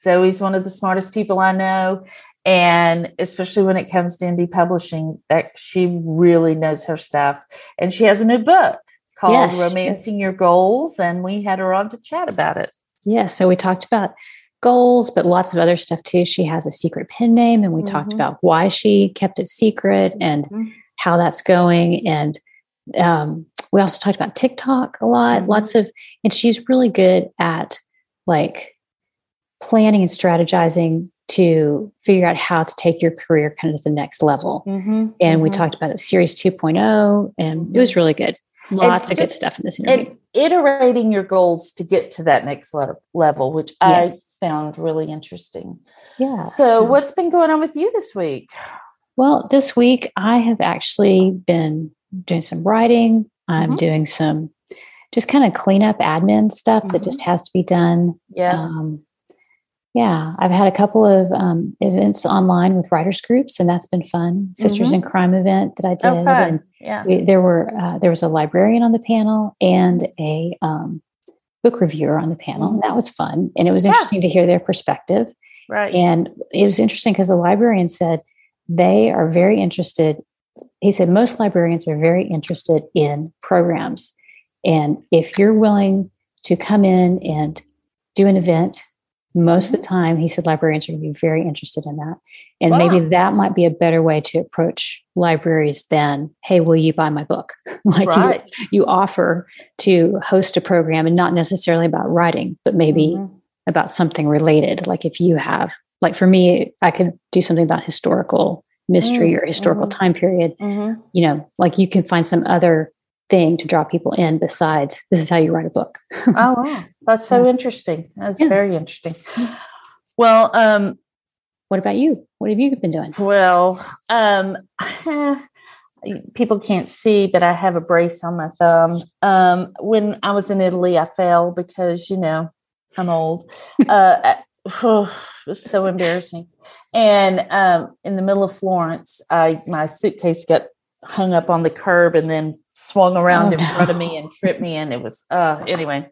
Zoe's one of the smartest people I know. And especially when it comes to indie publishing, that she really knows her stuff. And she has a new book called yes. Romancing Your Goals. And we had her on to chat about it. Yeah. So we talked about goals, but lots of other stuff too. She has a secret pen name, and we mm-hmm. talked about why she kept it secret and mm-hmm. how that's going. And um, we also talked about TikTok a lot, mm-hmm. lots of, and she's really good at like planning and strategizing to figure out how to take your career kind of to the next level. Mm-hmm, and mm-hmm. we talked about it, Series 2.0, and it was really good. Lots of good stuff in this interview. And iterating your goals to get to that next le- level, which yes. I found really interesting. Yeah. So, what's been going on with you this week? Well, this week I have actually been doing some writing. I'm mm-hmm. doing some just kind of cleanup admin stuff that just mm-hmm. has to be done. Yeah. Um, yeah, I've had a couple of um, events online with writers groups, and that's been fun. Sisters mm-hmm. in Crime event that I did. Oh, fun. And yeah, we, there were uh, there was a librarian on the panel and a um, book reviewer on the panel, and that was fun. And it was interesting yeah. to hear their perspective. Right. And it was interesting because the librarian said they are very interested. He said most librarians are very interested in programs, and if you're willing to come in and do an event most of the mm-hmm. time he said librarians are going to be very interested in that and wow. maybe that might be a better way to approach libraries than hey will you buy my book like right. you, you offer to host a program and not necessarily about writing but maybe mm-hmm. about something related like if you have like for me i could do something about historical mystery mm-hmm. or historical mm-hmm. time period mm-hmm. you know like you can find some other thing to draw people in besides this is how you write a book. oh wow. That's so interesting. That's yeah. very interesting. Well, um what about you? What have you been doing? Well, um people can't see, but I have a brace on my thumb. Um when I was in Italy I fell because, you know, I'm old. uh oh, it was so embarrassing. And um in the middle of Florence, I my suitcase got hung up on the curb and then swung around oh, in front of me and tripped me and it was uh anyway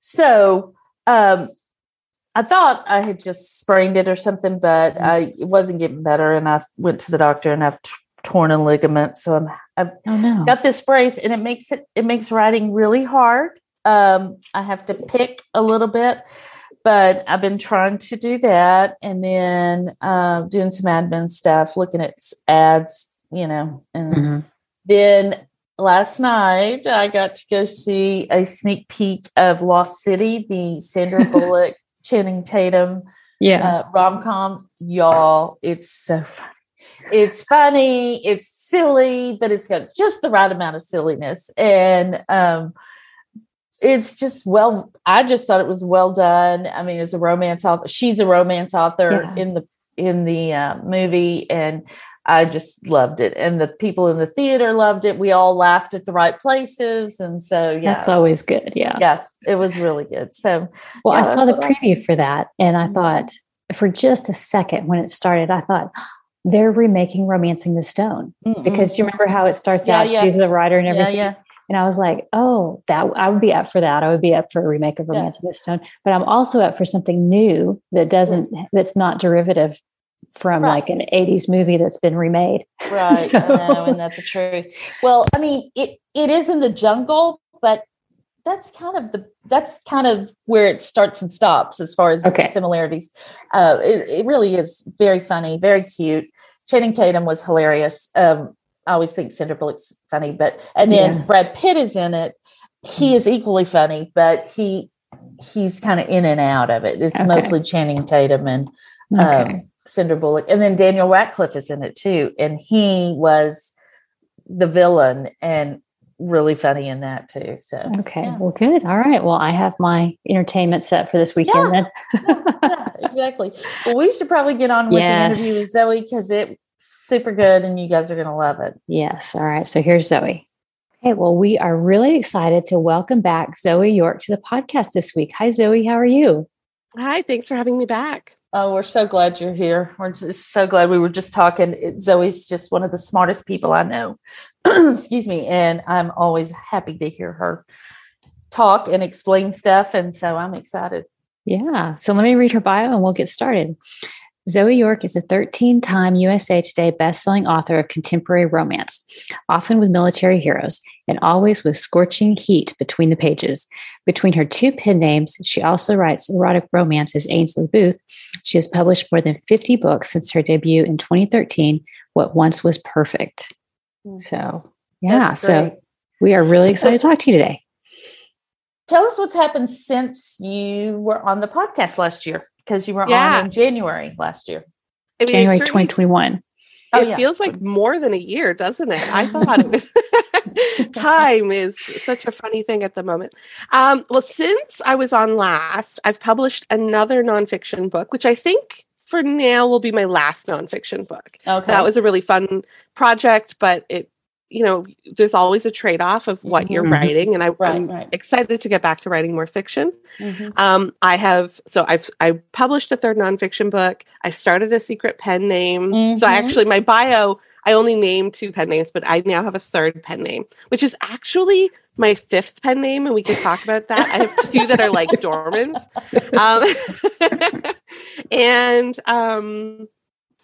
so um i thought i had just sprained it or something but mm-hmm. i it wasn't getting better and i went to the doctor and i've t- torn a ligament so i'm i've oh, no. got this brace and it makes it it makes riding really hard um i have to pick a little bit but I've been trying to do that and then uh, doing some admin stuff, looking at ads, you know, and mm-hmm. then last night I got to go see a sneak peek of Lost City, the Sandra Bullock, Channing Tatum, yeah, uh, rom com. Y'all, it's so funny. It's funny. It's silly, but it's got just the right amount of silliness, and um, it's just well. I just thought it was well done. I mean, as a romance author, she's a romance author yeah. in the in the uh, movie, and I just loved it. And the people in the theater loved it. We all laughed at the right places. And so, yeah. That's always good. Yeah. Yeah. It was really good. So, well, yeah, I saw the preview I- for that and I mm-hmm. thought for just a second when it started, I thought, they're remaking Romancing the Stone mm because do you remember how it starts yeah, out? Yeah. She's the writer and everything. Yeah. And I was like, oh, that I would be up for that. I would be up for a remake of Romancing the Stone. But I'm also up for something new that doesn't that's not derivative from right. like an 80s movie that's been remade. Right. so. I know, and that's the truth. Well, I mean, it it is in the jungle, but that's kind of the that's kind of where it starts and stops as far as okay. similarities. Uh, it, it really is very funny, very cute. Channing Tatum was hilarious. Um, I always think Sandra Bullock's funny, but and then yeah. Brad Pitt is in it. He is equally funny, but he he's kind of in and out of it. It's okay. mostly Channing Tatum and um, okay. Sandra Bullock, and then Daniel Radcliffe is in it too, and he was the villain, and really funny in that too. So Okay. yeah. Well, good. All right. Well, I have my entertainment set for this weekend Yeah. then. yeah, exactly. Well, we should probably get on with Yes. the interview with Zoe because it's super good and you guys are going to love it. yes. All right. So here's Zoe. Okay. Well, we are really excited to welcome back Zoe York to the podcast this week. Hi, Zoe. How are you? Hi, thanks for having me back. Oh, we're so glad you're here. We're just so glad we were just talking. It- Zoe's just one of the smartest people I know. Excuse me. And I'm always happy to hear her talk and explain stuff. And so I'm excited. Yeah. So let me read her bio and we'll get started. Zoe York is a 13 time USA Today bestselling author of contemporary romance, often with military heroes, and always with scorching heat between the pages. Between her two pen names, she also writes erotic romance as Ainsley Booth. She has published more than 50 books since her debut in 2013, What Once Was Perfect. Mm. So, yeah. So we are really excited to talk to you today. Tell us what's happened since you were on the podcast last year because you were Yeah. on in January last year. I mean, January 2021. Oh, It yeah. feels like more than a year, doesn't it? I thought it was time is such a funny thing at the moment. Um, well, since I was on last, I've published another nonfiction book, which I think for now will be my last nonfiction book. Okay. That was a really fun project, but it, you know, there's always a trade off of what you're Mhm. writing, and I, Right, I'm right. excited to get back to writing more fiction. Mhm. Um, I have so I've I published a third nonfiction book. I started a secret pen name. So I Mhm. actually my bio I only named two pen names, but I now have a third pen name, which is actually my fifth pen name, and we can talk about that. I have two that are like dormant, um, and um,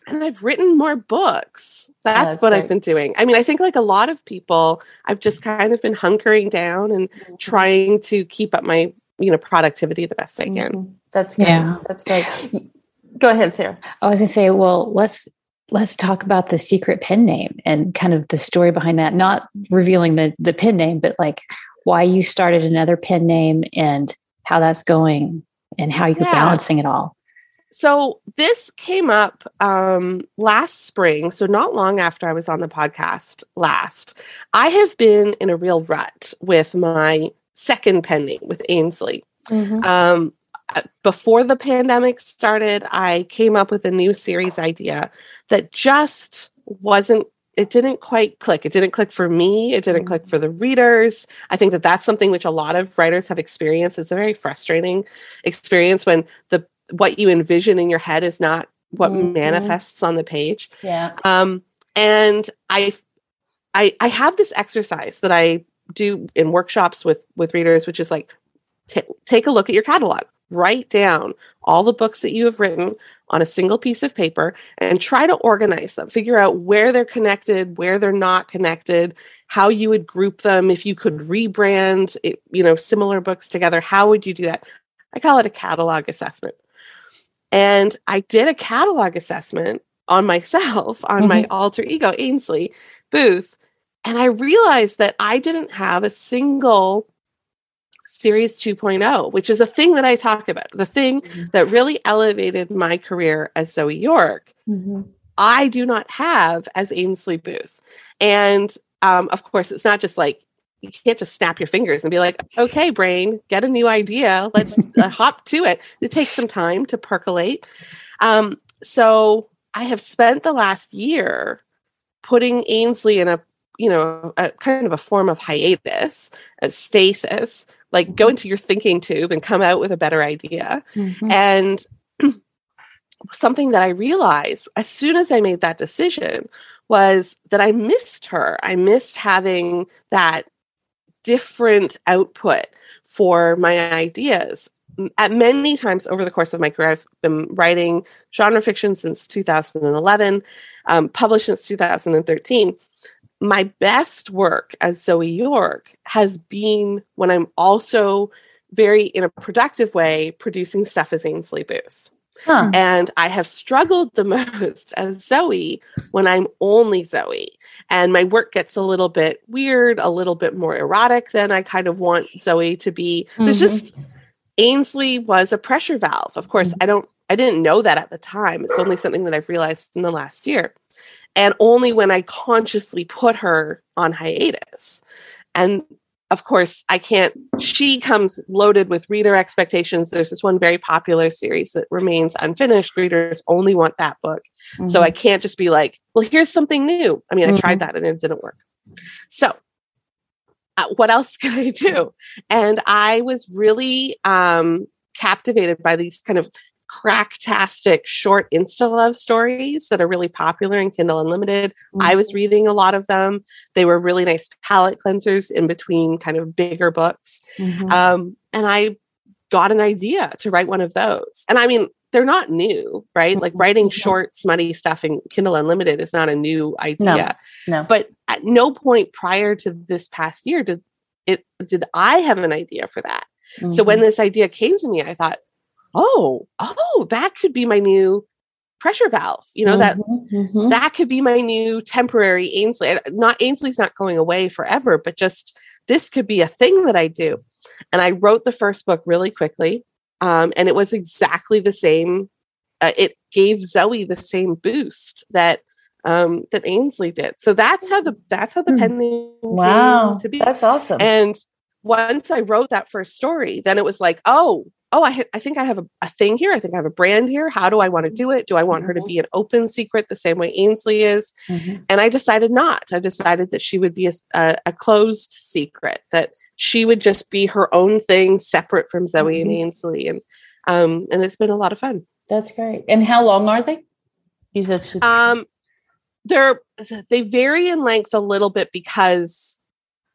and I've written more books. That's, That's what great. I've been doing. I mean, I think like a lot of people, I've just kind of been hunkering down and trying to keep up my you know productivity the best I can. Mhm. That's great. Yeah. That's great. Go ahead, Sara. I was gonna say, well, let's let's talk about the secret pen name and kind of the story behind that. Not revealing the the pen name, but like why you started another pen name and how that's going and how you're Yeah. balancing it all. So this came up um, last spring, so not long after I was on the podcast last. I have been in a real rut with my second pen name with Ainsley. Um, uh, before the pandemic started, I came up with a new series idea that just wasn't. It didn't quite click. It didn't click for me. It didn't click for the readers. I think that that's something which a lot of writers have experienced. It's a very frustrating experience when the what you envision in your head is not what Mhm. manifests on the page. Yeah. Um, and I, I, I have this exercise that I do in workshops with with readers, which is like, ta take a look at your catalog, write down all the books that you have written on a single piece of paper, and try to organize them. Figure out where they're connected, where they're not connected, how you would group them. If you could rebrand, it, you know, similar books together, how would you do that? I call it a catalog assessment. And I did a catalog assessment on myself, on my alter ego, Ainsley Booth. And I realized that I didn't have a single Series 2.0, which is a thing that I talk about, the thing Mhm. that really elevated my career as Zoe York. I do not have as Ainsley Booth. And um, of course, it's not just like you can't just snap your fingers and be like, okay, brain, get a new idea. Let's uh, hop to it. It takes some time to percolate. Um, so I have spent the last year putting Ainsley in a you know a kind of a form of hiatus, a stasis, like go into your thinking tube and come out with a better idea. And something that I realized as soon as I made that decision was that I missed her. I missed having that different output for my ideas. At many times over the course of my career, I've been writing genre fiction since 2011, um, published since 2013. My best work as Zoe York has been when I'm also very, in a productive way, producing stuff as Ainsley Booth. Huh. And I have struggled the most as Zoe when I'm only Zoe. And my work gets a little bit weird, a little bit more erotic than I kind of want Zoe to be. There's Mhm. just Ainsley was a pressure valve. Of course, I don't I didn't know that at the time. It's only something that I've realized in the last year. And only when I consciously put her on hiatus. and of course, I can't. She comes loaded with reader expectations. There's this one very popular series that remains unfinished. Readers only want that book. Mm-hmm. So I can't just be like, well, here's something new. I mean, mm-hmm. I tried mm-hmm. that and it didn't work. So uh, what else can I do? And I was really um, captivated by these kind of cracktastic short insta love stories that are really popular in Kindle Unlimited. Mm-hmm. I was mm-hmm. reading a lot of them. They were really nice palate cleansers in between kind of bigger books. Mm-hmm. Um, and I got an idea to write one of those. And I mean, they're not new, right? Like mm-hmm. writing short, smutty stuff in Kindle Unlimited is not a new idea. No, no. But at no point prior to this past year did it did I have an idea for that. Mm-hmm. So when mm-hmm. this idea came to me, I thought, oh, oh, that could be my new pressure valve. You know, mm-hmm, that mm-hmm. that could be my new temporary Ainsley. Not Ainsley's not going away forever, but just this could be a thing that I do. And I wrote the first book really quickly. Um, and it was exactly the same. Uh, it gave Zoe the same boost that um, that Ainsley did. So that's how the that's how the hmm. pen wow to be. That's awesome. And once I wrote that first story, then it was like, oh, oh, I, ha- I think I have a, a, thing here. I think I have a brand here. How do I want to do it? Do I want mm-hmm. her to mm-hmm. be an open secret the same way Ainsley is? Mm-hmm. And I decided not. I decided that she would be a, a, a, closed secret, that she would just be her own thing separate from Zoe mm-hmm. and Ainsley. And, um, and it's been a lot of fun. That's great. And how long are they? You said, um, they're, they vary in length a little bit because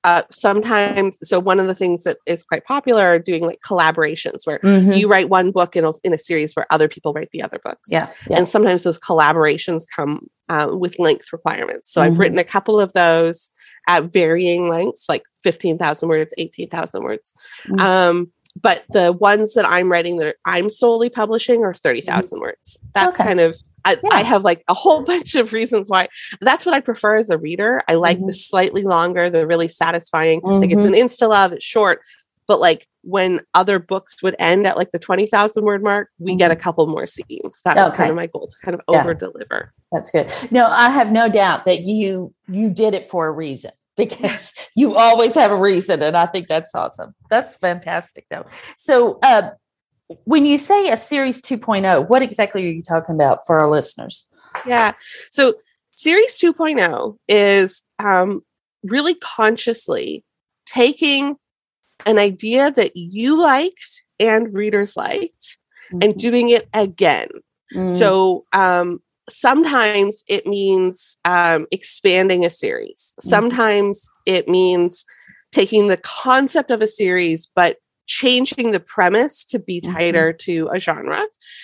uh, sometimes so one of the things that is quite popular are doing like collaborations where mm-hmm. you write one book in a, in a series where other people write the other books yeah, yeah. and sometimes those collaborations come uh, with length requirements so mm-hmm. i've written a couple of those at varying lengths like 15000 words 18000 words mm-hmm. um, but the ones that i'm writing that i'm solely publishing are 30000 mm-hmm. words that's okay. kind of I, yeah. I, have like a whole bunch of reasons why that's what I prefer as a reader. I like mm-hmm. the slightly longer, the really satisfying. Mm-hmm. Like it's an mm-hmm. insta love, it's short, but like when other books would end at like the 20,000 word mark, we mm-hmm. get a mm-hmm. couple more scenes. That was kind of my goal to kind of yeah. over deliver. That's good. No, I have no doubt that you you did it for a reason because you always have a reason and I think that's awesome. That's fantastic though. So, uh, when you say a series 2.0 what exactly are you talking about for our listeners yeah so series 2.0 is um, really consciously taking an idea that you liked and readers liked mm-hmm. and doing it again mm. so um, sometimes it means um, expanding a series mm-hmm. sometimes it means taking the concept of a series but changing the premise to be mm-hmm. tighter mm-hmm. to a genre.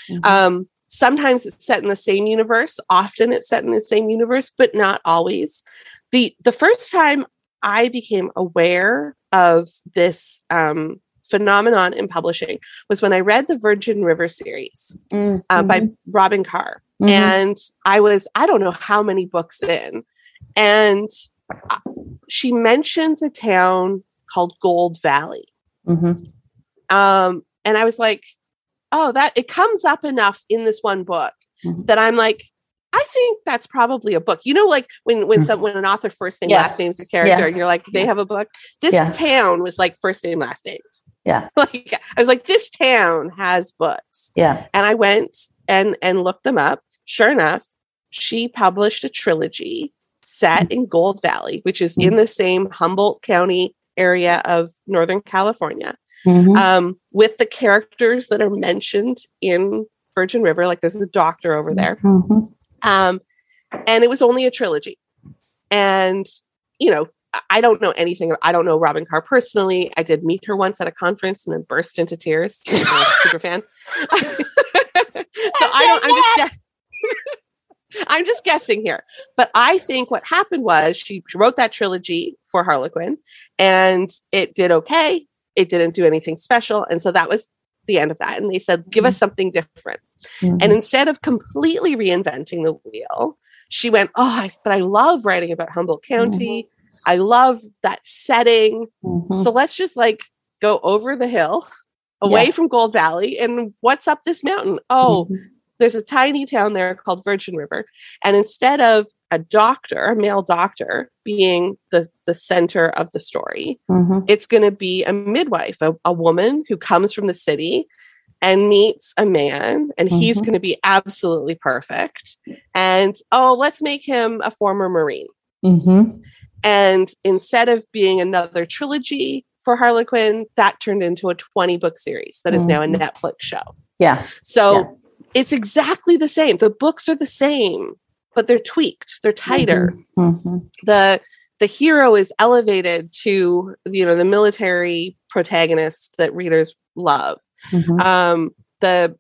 Mm-hmm. Um, sometimes it's set in the same universe. Often it's set in the same universe, but not always. the The first time I became aware of this um, phenomenon in publishing was when I read the Virgin River series mm-hmm. uh, by mm-hmm. Carr, mm-hmm. and I was I don't know how many books in, and uh, she mentions a town called Gold Valley. Mm-hmm. Um, and I was like, oh, that it comes up enough in this one book mm-hmm. that I'm like, I think that's probably a book. You know, like when when mm-hmm. some when an author first name yes. last name's a character, yeah. and you're like, they have a book. This yeah. town was like first name last name. Yeah, like I was like, this town has books. Yeah, and I went and and looked them up. Sure enough, she published a trilogy set mm-hmm. in Gold Valley, which is in mm-hmm. the same Humboldt County area of Northern California mm-hmm. um, with the characters that are mentioned in Virgin River. Like there's a doctor over there. Mm-hmm. Um, and it was only a trilogy. And, you know, I don't know anything. I don't know Robyn Carr personally. I did meet her once at a conference and then burst into tears. super fan. so I don't, I'm just. I'm just guessing here. But I think what happened was she wrote that trilogy for Harlequin and it did okay it didn't do anything special. And so that was the end of that. And they said, give us mm-hmm. something different. Mm-hmm. And instead of completely reinventing the wheel, she went, Oh, but I love writing about Humboldt County. Mm-hmm. I love that setting. Mm-hmm. So let's just like go over the hill away yeah. from Gold Valley. And what's up this mountain? Oh, mm-hmm. There's a tiny town there called Virgin River. And instead of a doctor, a male doctor, being the, the center of the story, Mm-hmm. it's going to be a midwife, a, a woman who comes from the city and meets a man, and he's Mhm. going to be absolutely perfect. And oh, let's make him a former Marine. Mm-hmm. And instead of being another trilogy for Harlequin, that turned into a 20 book series that is now a Mhm. Netflix show. Yeah. So Yeah. It's exactly the same. The books are the same, but they're tweaked, they're tighter. Mm-hmm. The the hero is elevated to you know the military protagonist that readers love. Mm-hmm. Um the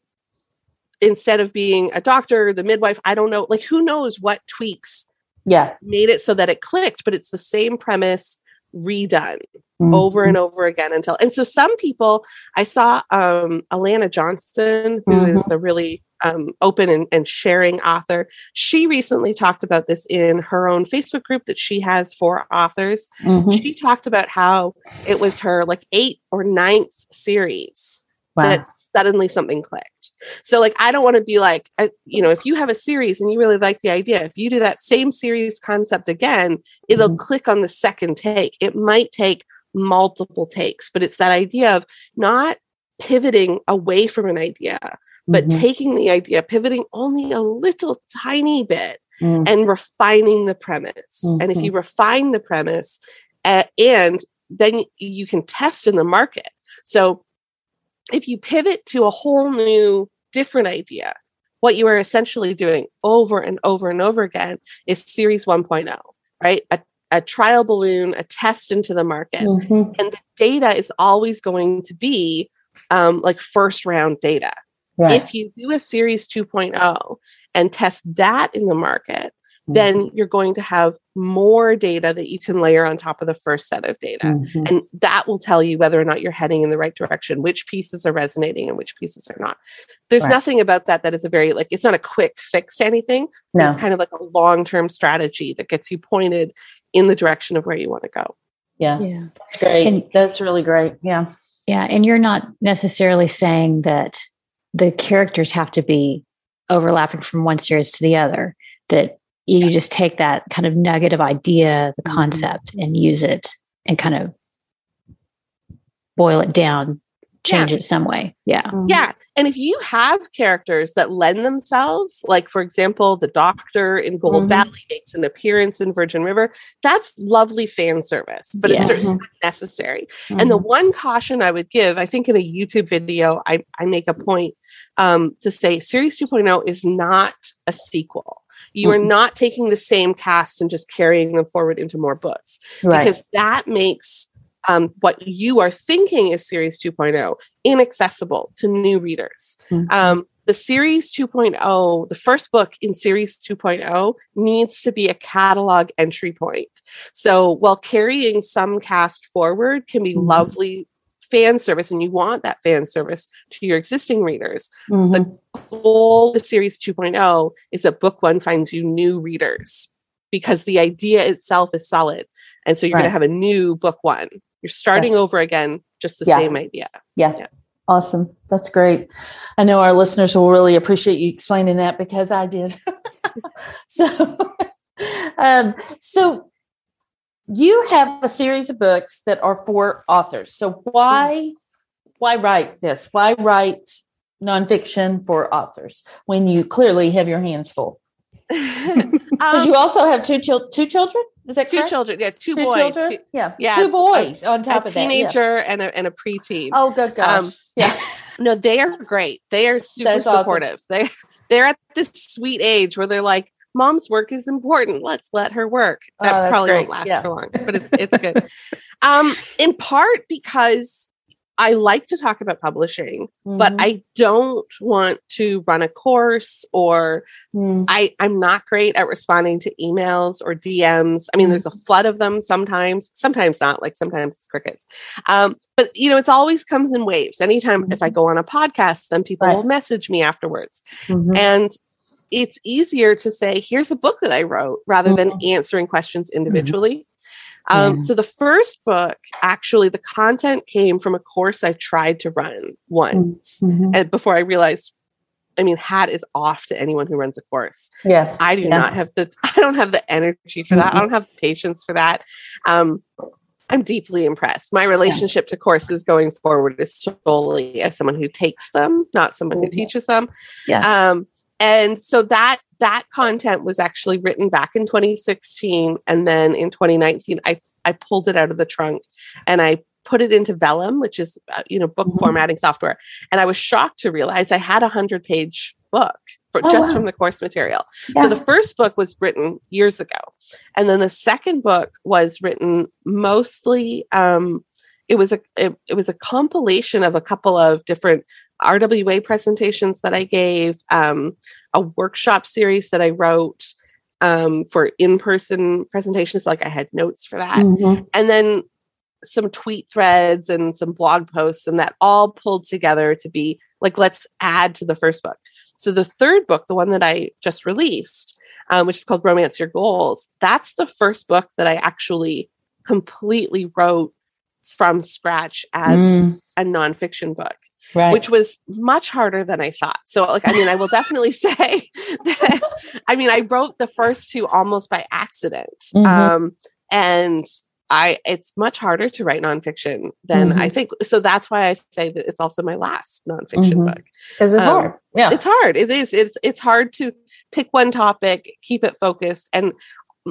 instead of being a doctor, the midwife, I don't know, like who knows what tweaks Yeah. made it so that it clicked, but it's the same premise redone Mm-hmm. over and over again until and so some people i saw um elana johnson who is a really um, open and, and sharing author she recently talked about this in her own facebook group that she has for authors Mhm. she talked about how it was her like eighth or ninth series Wow. that suddenly something clicked. So like I don't want to be like uh, you know if you have a series and you really like the idea if you do that same series concept again it'll Mhm. click on the second take. It might take multiple takes but it's that idea of not pivoting away from an idea but Mhm. taking the idea pivoting only a little tiny bit Mm. and refining the premise. And if you refine the premise, uh, and then you can test in the market. So if you pivot to a whole new, different idea, what you are essentially doing over and over and over again is series 1.0, right? A, a trial balloon, a test into the market. Mhm. And the data is always going to be um, like first round data Right. if you do a series 2.0 and test that in the market Mm. then you're going to have more data that you can layer on top of the first set of data Mhm. and that will tell you whether or not you're heading in the right direction which pieces are resonating and which pieces are not there's Right. nothing about that that is a very like it's not a quick fix to anything No. it's kind of like a long-term strategy that gets you pointed in the direction of where you want to go Yeah. Yeah. That's great. And- That's really great. Yeah. Yeah. And you're not necessarily saying that the characters have to be overlapping from one series to the other, that you just take that kind of nugget of idea, the Mhm. concept, and use it and kind of boil it down, change it some way. Yeah. Yeah. And if you have characters that lend themselves, like for example, the doctor in Gold Mhm. Valley makes an appearance in Virgin River, that's lovely fan service, but Yes. it's certainly not necessary. And the Mhm. one caution I would give, I think in a YouTube video, I, I make a point um, to say Series 2.0 is not a sequel. You are not taking the same cast and just carrying them forward into more books right. because that makes um, what you are thinking is series 2.0 inaccessible to new readers Mhm. um, the series 2.0 the first book in series 2.0 needs to be a catalog entry point so while carrying some cast forward can be Mhm. lovely fan service and you want that fan service to your existing readers Mhm. goal of series 2.0 is that book one finds you new readers because the idea itself is solid and so you're going to have a new book one you're starting That's- over again just the Yeah. same idea Yeah. Yeah. Awesome. That's great. I know our listeners will really appreciate you explaining that because I did. so, um, so you have a series of books that are for authors. So why, why write this? Why write nonfiction for authors when you clearly have your hands full? Because um, you also have two chil- two children. Is that two correct? children yeah two, Two boys children. two- yeah. yeah, Two boys on a top of that. yeah. teenager and a and a preteen Oh, good gosh. Um, yeah. no they are great they are super That's awesome. supportive they they're at this sweet age where they're like mom's work is important let's let her work Oh, that that's probably great. won't last Yeah. for long but it's it's good um in part because i like to talk about publishing but Mhm. i don't want to run a course or Mm. I, I'm not great at responding to emails or DMs. I mean, there's a Mm-hmm. flood of them sometimes, sometimes not, like sometimes it's crickets. Um, but you know, it's always comes in waves. Anytime if I go on a podcast, then people Mm-hmm. Right. will message me afterwards. Mhm. And it's easier to say, here's a book that I wrote rather than answering questions individually. Um, Mm-hmm. Yeah. So the first book, actually, the content came from a course I tried to run once Mhm. and before I realized I mean, hat is off to anyone who runs a course. Yeah. I do Yeah. not have the I don't have the energy for that. I don't have the patience for that. Um, I'm deeply impressed. My relationship to courses going forward is solely as someone who takes them, not someone who Mhm. teaches them. Yeah. Um, and so that that content was actually written back in 2016, and then in 2019, I I pulled it out of the trunk and I put it into Vellum, which is uh, you know book Mhm. formatting software. And I was shocked to realize I had a hundred page book for Oh, just wow. from the course material. Yeah. So the first book was written years ago, and then the second book was written mostly. Um, it was a it, it was a compilation of a couple of different RWA presentations that I gave, um, a workshop series that I wrote um, for in person presentations. Like I had notes for that, Mhm. and then some tweet threads and some blog posts, and that all pulled together to be like, let's add to the first book. So the third book, the one that I just released, um, which is called Romance Your Goals, that's the first book that I actually completely wrote from scratch as Mm, a nonfiction book right. which was much harder than I thought. So, like, I mean, I will definitely say that, I mean, I wrote the first two almost by accident. Mhm. Um, and I, it's much harder to write nonfiction than I think. So that's why I say that it's also my last nonfiction Mhm. book. because it's um, hard. Yeah. It's hard. It is. It's it's hard to pick one topic, keep it focused, and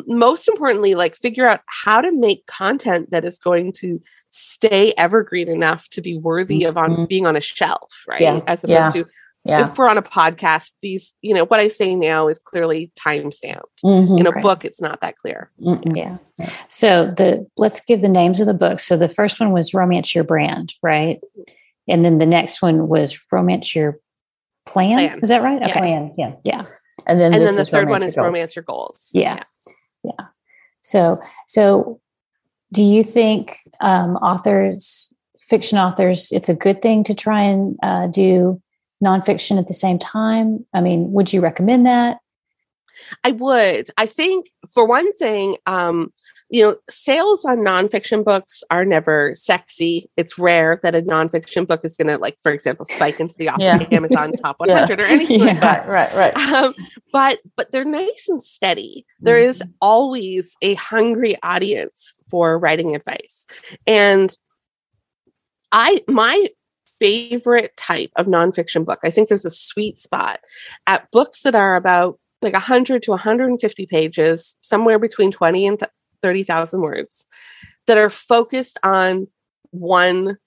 most importantly, like figure out how to make content that is going to stay evergreen enough to be worthy of on Mhm. being on a shelf, right? Yeah. As Yeah. opposed to yeah. if we're on a podcast, these, you know, what I say now is clearly time stamped. Mhm. In a Right. book, it's not that clear. Mm-mm. Yeah. So the let's give the names of the books. So the first one was Romance Your Brand, right? And then the next one was Romance Your Plan. Plan. Is that right? Yeah. Okay. Plan. Yeah. Yeah. And then And this then the is third one is Goals. romance your goals. Yeah. Yeah. So so do you think um, authors, fiction authors, it's a good thing to try and uh, do nonfiction at the same time? I mean, would you recommend that? I would. I think for one thing, um, you know, sales on nonfiction books are never sexy. It's rare that a nonfiction book is going to, like, for example, spike into the Yeah. Amazon top Yeah. 100 or anything like that. Right. Right. Right. Um, but but they're nice and steady. There is always a hungry audience for writing advice, and I my favorite type of nonfiction book. I think there's a sweet spot at books that are about like 100 to 150 pages, somewhere between 20 and 30,000 words, that are focused on one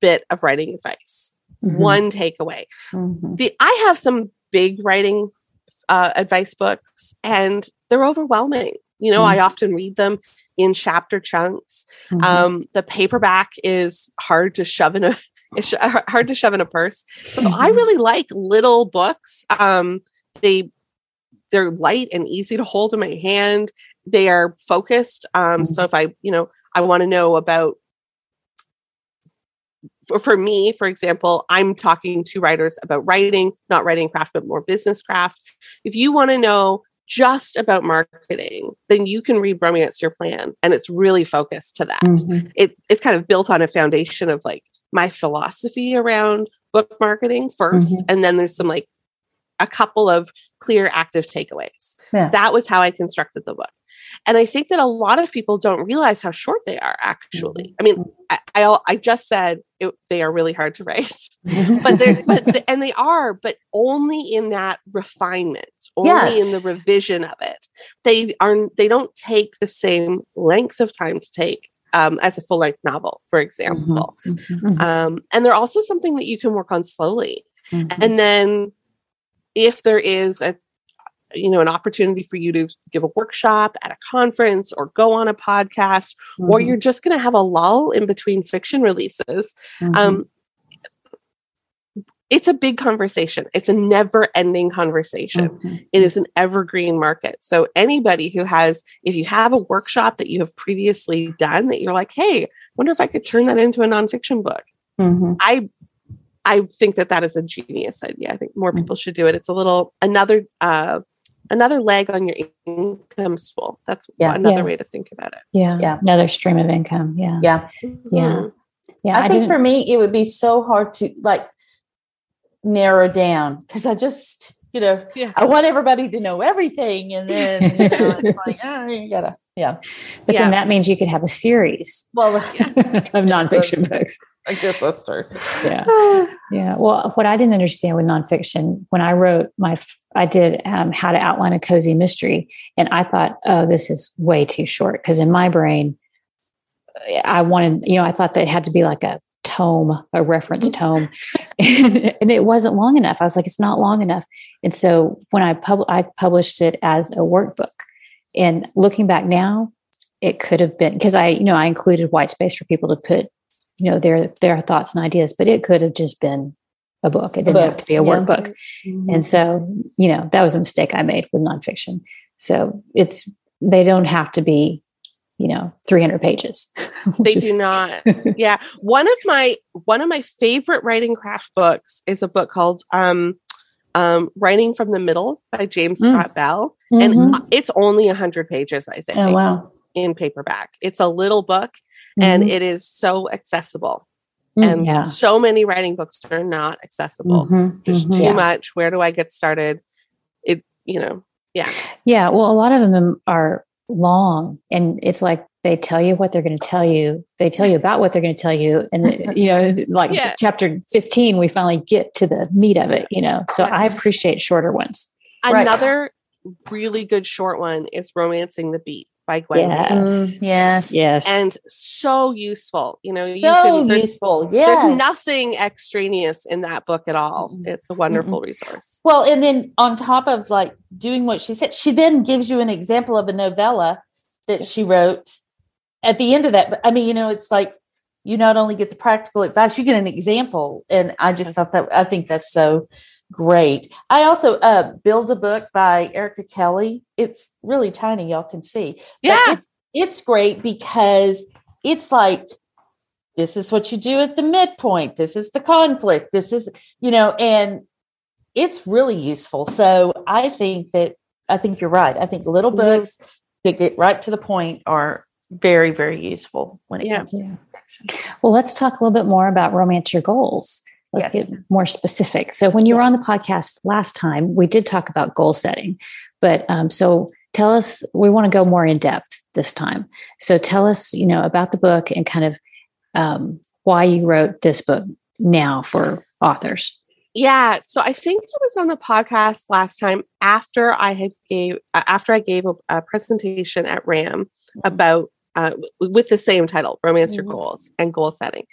bit of writing advice, Mhm. one takeaway Mhm. the I have some big writing uh, advice books, and they're overwhelming. You know, I often read them in chapter chunks. Mhm. Um, the paperback is hard to shove in a it's hard to shove in a purse. So I really like little books. Um, they they're light and easy to hold in my hand. They are focused. Um, so if I you know I want to know about for, for me, for example, I'm talking to writers about writing, not writing craft, but more business craft. If you want to know just about marketing, then you can read Romance Your Plan, and it's really focused to that. Mhm. It, it's kind of built on a foundation of like my philosophy around book marketing 1st Mhm. and then there's some like a couple of clear active takeaways. Yeah. That was how I constructed the book. And I think that a lot of people don't realize how short they are actually. I mean, I, I, I just said it, they are really hard to write, but they're, but, the, and they are, but only in that refinement, only in the revision of it. They are, they don't take the same length of time to take um, as a full length novel, for example. Mhm. Um, and they're also something that you can work on slowly. Mhm. And then if there is a you know an opportunity for you to give a workshop at a conference or go on a podcast or Mhm. you're just going to have a lull in between fiction releases Mhm. um it's a big conversation it's a never ending conversation Mhm. it is an evergreen market so anybody who has if you have a workshop that you have previously done that you're like hey wonder if i could turn that into a nonfiction book Mhm. I I think that that is a genius idea. I think more Mm. people should do it. It's a little another uh another leg on your income stool. That's Yeah. another Yeah. way to think about it. Yeah. Yeah. Another stream of income. Yeah. Yeah. Yeah. Mhm. Yeah. I, think for me, it would be so hard to like. narrow down because I just, you know, Yeah. I want everybody to know everything. And then, you know, it's like, oh, you gotta, yeah. But Yeah. then that means you could have a series Well, of nonfiction books. I guess that's true. Yeah. Yeah. Well, what I didn't understand with nonfiction, when I wrote my, I did um, how to outline a cozy mystery, and I thought, oh, this is way too short because in my brain, I wanted, you know, I thought that it had to be like a tome, a reference tome, and it wasn't long enough. I was like, it's not long enough, and so when I pub, I published it as a workbook, and looking back now, it could have been because I, you know, I included white space for people to put you know their their thoughts and ideas but it could have just been a book it didn't have to be a yeah. workbook and so you know that was a mistake i made with nonfiction so it's they don't have to be you know 300 pages They do not. Yeah. One of my one of my favorite writing craft books is a book called um um Writing from the Middle by James Mm. Scott Bell. Mhm. And it's only a hundred pages, I think, oh, wow. In paperback. It's a little book and Mhm. it is so accessible. Mm, And yeah. so many writing books are not accessible. Mhm, There's mhm. too Yeah. much. Where do I get started? It, you know, yeah Yeah. well a lot of them are long and it's like they tell you what they're going to tell you they tell you about what they're going to tell you and you know like Yeah. chapter 15 we finally get to the meat of it you know so i appreciate shorter ones Right. another really good short one is Romancing the Beat by Gwen. Yes. Mm, yes. yes And so useful. You know, you So can, there's, useful. Yes. there's nothing extraneous in that book at all. Mm-mm. It's a wonderful resource. Well, and then on top of like doing what she said, she then gives you an example of a novella that she wrote at the end of that. But I mean, you know, it's like you not only get the practical advice, you get an example. And I just thought that I think that's so great. I also uh build a book by Erica Kelly. It's really tiny, y'all can see. Yeah. it's, it's great because it's like this is what you do at the midpoint. This is the conflict. This is, you know, and it's really useful. So I think that I think you're right. I think little Mhm. books that get right to the point are very, very useful when it Yeah. comes to Yeah. Well, let's talk a little bit more about romance your goals. Let's Yes. get more specific. So, when you were on the podcast last time, we did talk about goal setting. But um, so tell us, we want to go more in depth this time. So, tell us, you know, about the book and kind of um, why you wrote this book now for authors. Yeah. So I think it was on the podcast last time after I had gave after I gave a, a presentation at RAM about uh, with the same title, Romance Your Mhm. Goals and Goal Setting.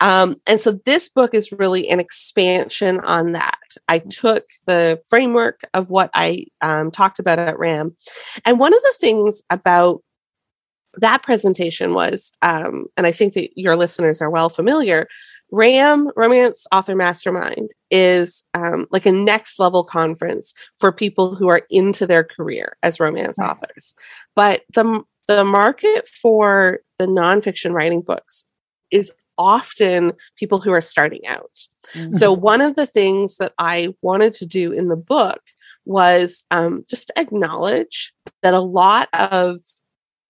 Um, and so this book is really an expansion on that. I took the framework of what I um, talked about at RAM. And one of the things about that presentation was, um, and I think that your listeners are well familiar, RAM Romance Author Mastermind is um, like a next level conference for people who are into their career as romance Right. authors. But the the market for the nonfiction writing books is often people who are starting out. So one of the things that I wanted to do in the book was um, just acknowledge that a lot of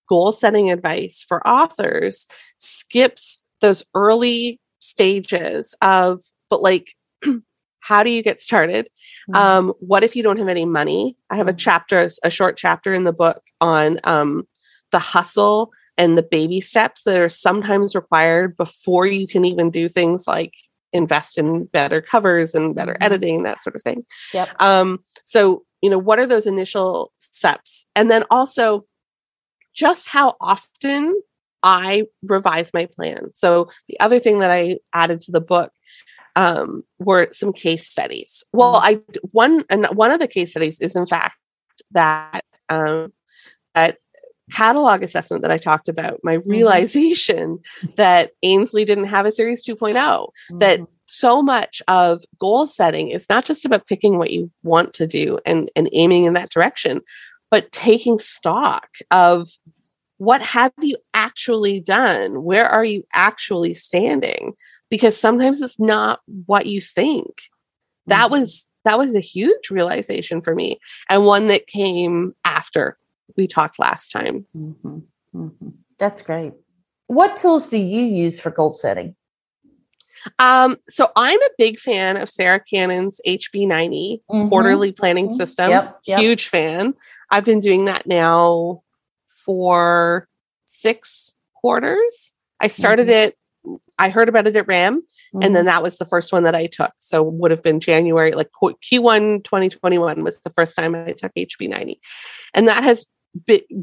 goal setting advice for authors skips those early stages of, but like, how do you get started? Um, what if you don't have any money? I have a Mhm. chapter, a short chapter in the book on um, the hustle and the baby steps that are sometimes required before you can even do things like invest in better covers and better Mhm. editing, that sort of thing. Yep. Um, so, you know, what are those initial steps? And then also just how often I revise my plan. So the other thing that I added to the book um, were some case studies. Well, I one and one of the case studies is in fact that um, that catalog assessment that I talked about. My mm-hmm. realization that Ainsley didn't have a series 2.0 that mm-hmm. so much of goal setting is not just about picking what you want to do and, and aiming in that direction, but taking stock of what have you actually done? Where are you actually standing? Because sometimes it's not what you think. That mm-hmm. was that was a huge realization for me and one that came after we talked last time. Mhm. Mhm. That's great. What tools do you use for goal setting? Um, so I'm a big fan of Sarah Cannon's HB90 Mhm. quarterly planning Mhm. system. Yep, yep. Huge fan. I've been doing that now for six quarters. I started Mm-hmm. it, I heard about it at RAM, and then that was the first one that I took. So would have been January, like Q1 2021 was the first time I took HB90. And that has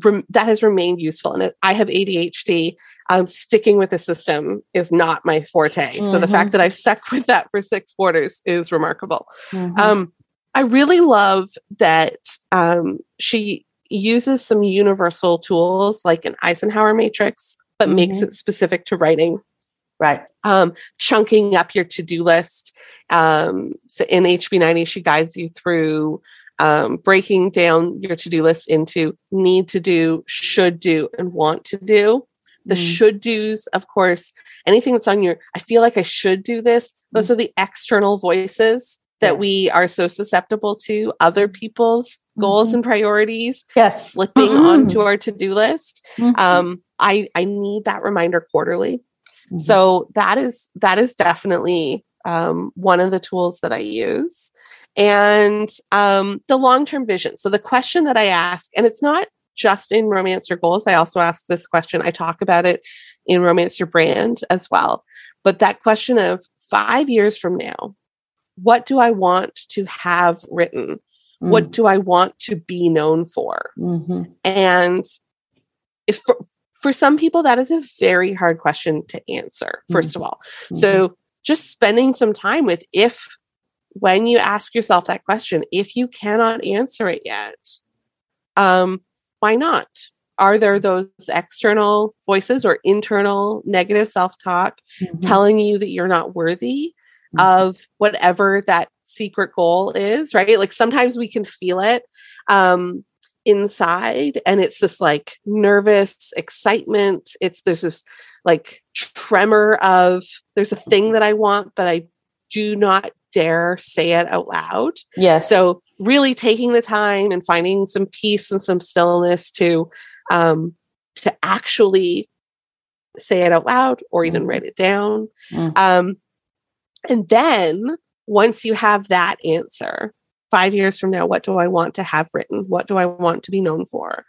rem- that has remained useful. And I have ADHD. Um, sticking with the system is not my forte. So the fact that I've stuck with that for six quarters is remarkable. Mhm. Um, I really love that um, she uses some universal tools like an Eisenhower matrix, but makes Mhm. it specific to writing. right. Um, chunking up your to-do list. Um, so in HB90, she guides you through um, breaking down your to-do list into need to do, should do, and want to do. The Mm. should do's, of course, anything that's on your, I feel like I should do this. Those are the external voices that Yeah. we are so susceptible to, other people's goals Mhm. and priorities Yes. slipping onto our to-do list. Mhm. Um, I, I need that reminder quarterly. So that is that is definitely um, one of the tools that I use. And um, the long-term vision. So the question that I ask, and it's not just in romance your goals. I also ask this question. I talk about it in romance your brand as well. But that question of five years from now, what do I want to have written? What do I want to be known for? Mhm. And if for, for some people, that is a very hard question to answer, 1st of all. Mhm. So just spending some time with if, when you ask yourself that question, if you cannot answer it yet, um, why not? Are there those external voices or internal negative self talk Mhm. telling you that you're not worthy Mhm. of whatever that secret goal is, right? Like sometimes we can feel it um inside and it's this like nervous excitement. It's there's this like tremor of there's a thing that I want, but I do not dare say it out loud. yes. So really taking the time and finding some peace and some stillness to um to actually say it out loud or even Mhm. write it down. Mm. Um and then once you have that answer, 5 years from now what do I want to have written? What do I want to be known for?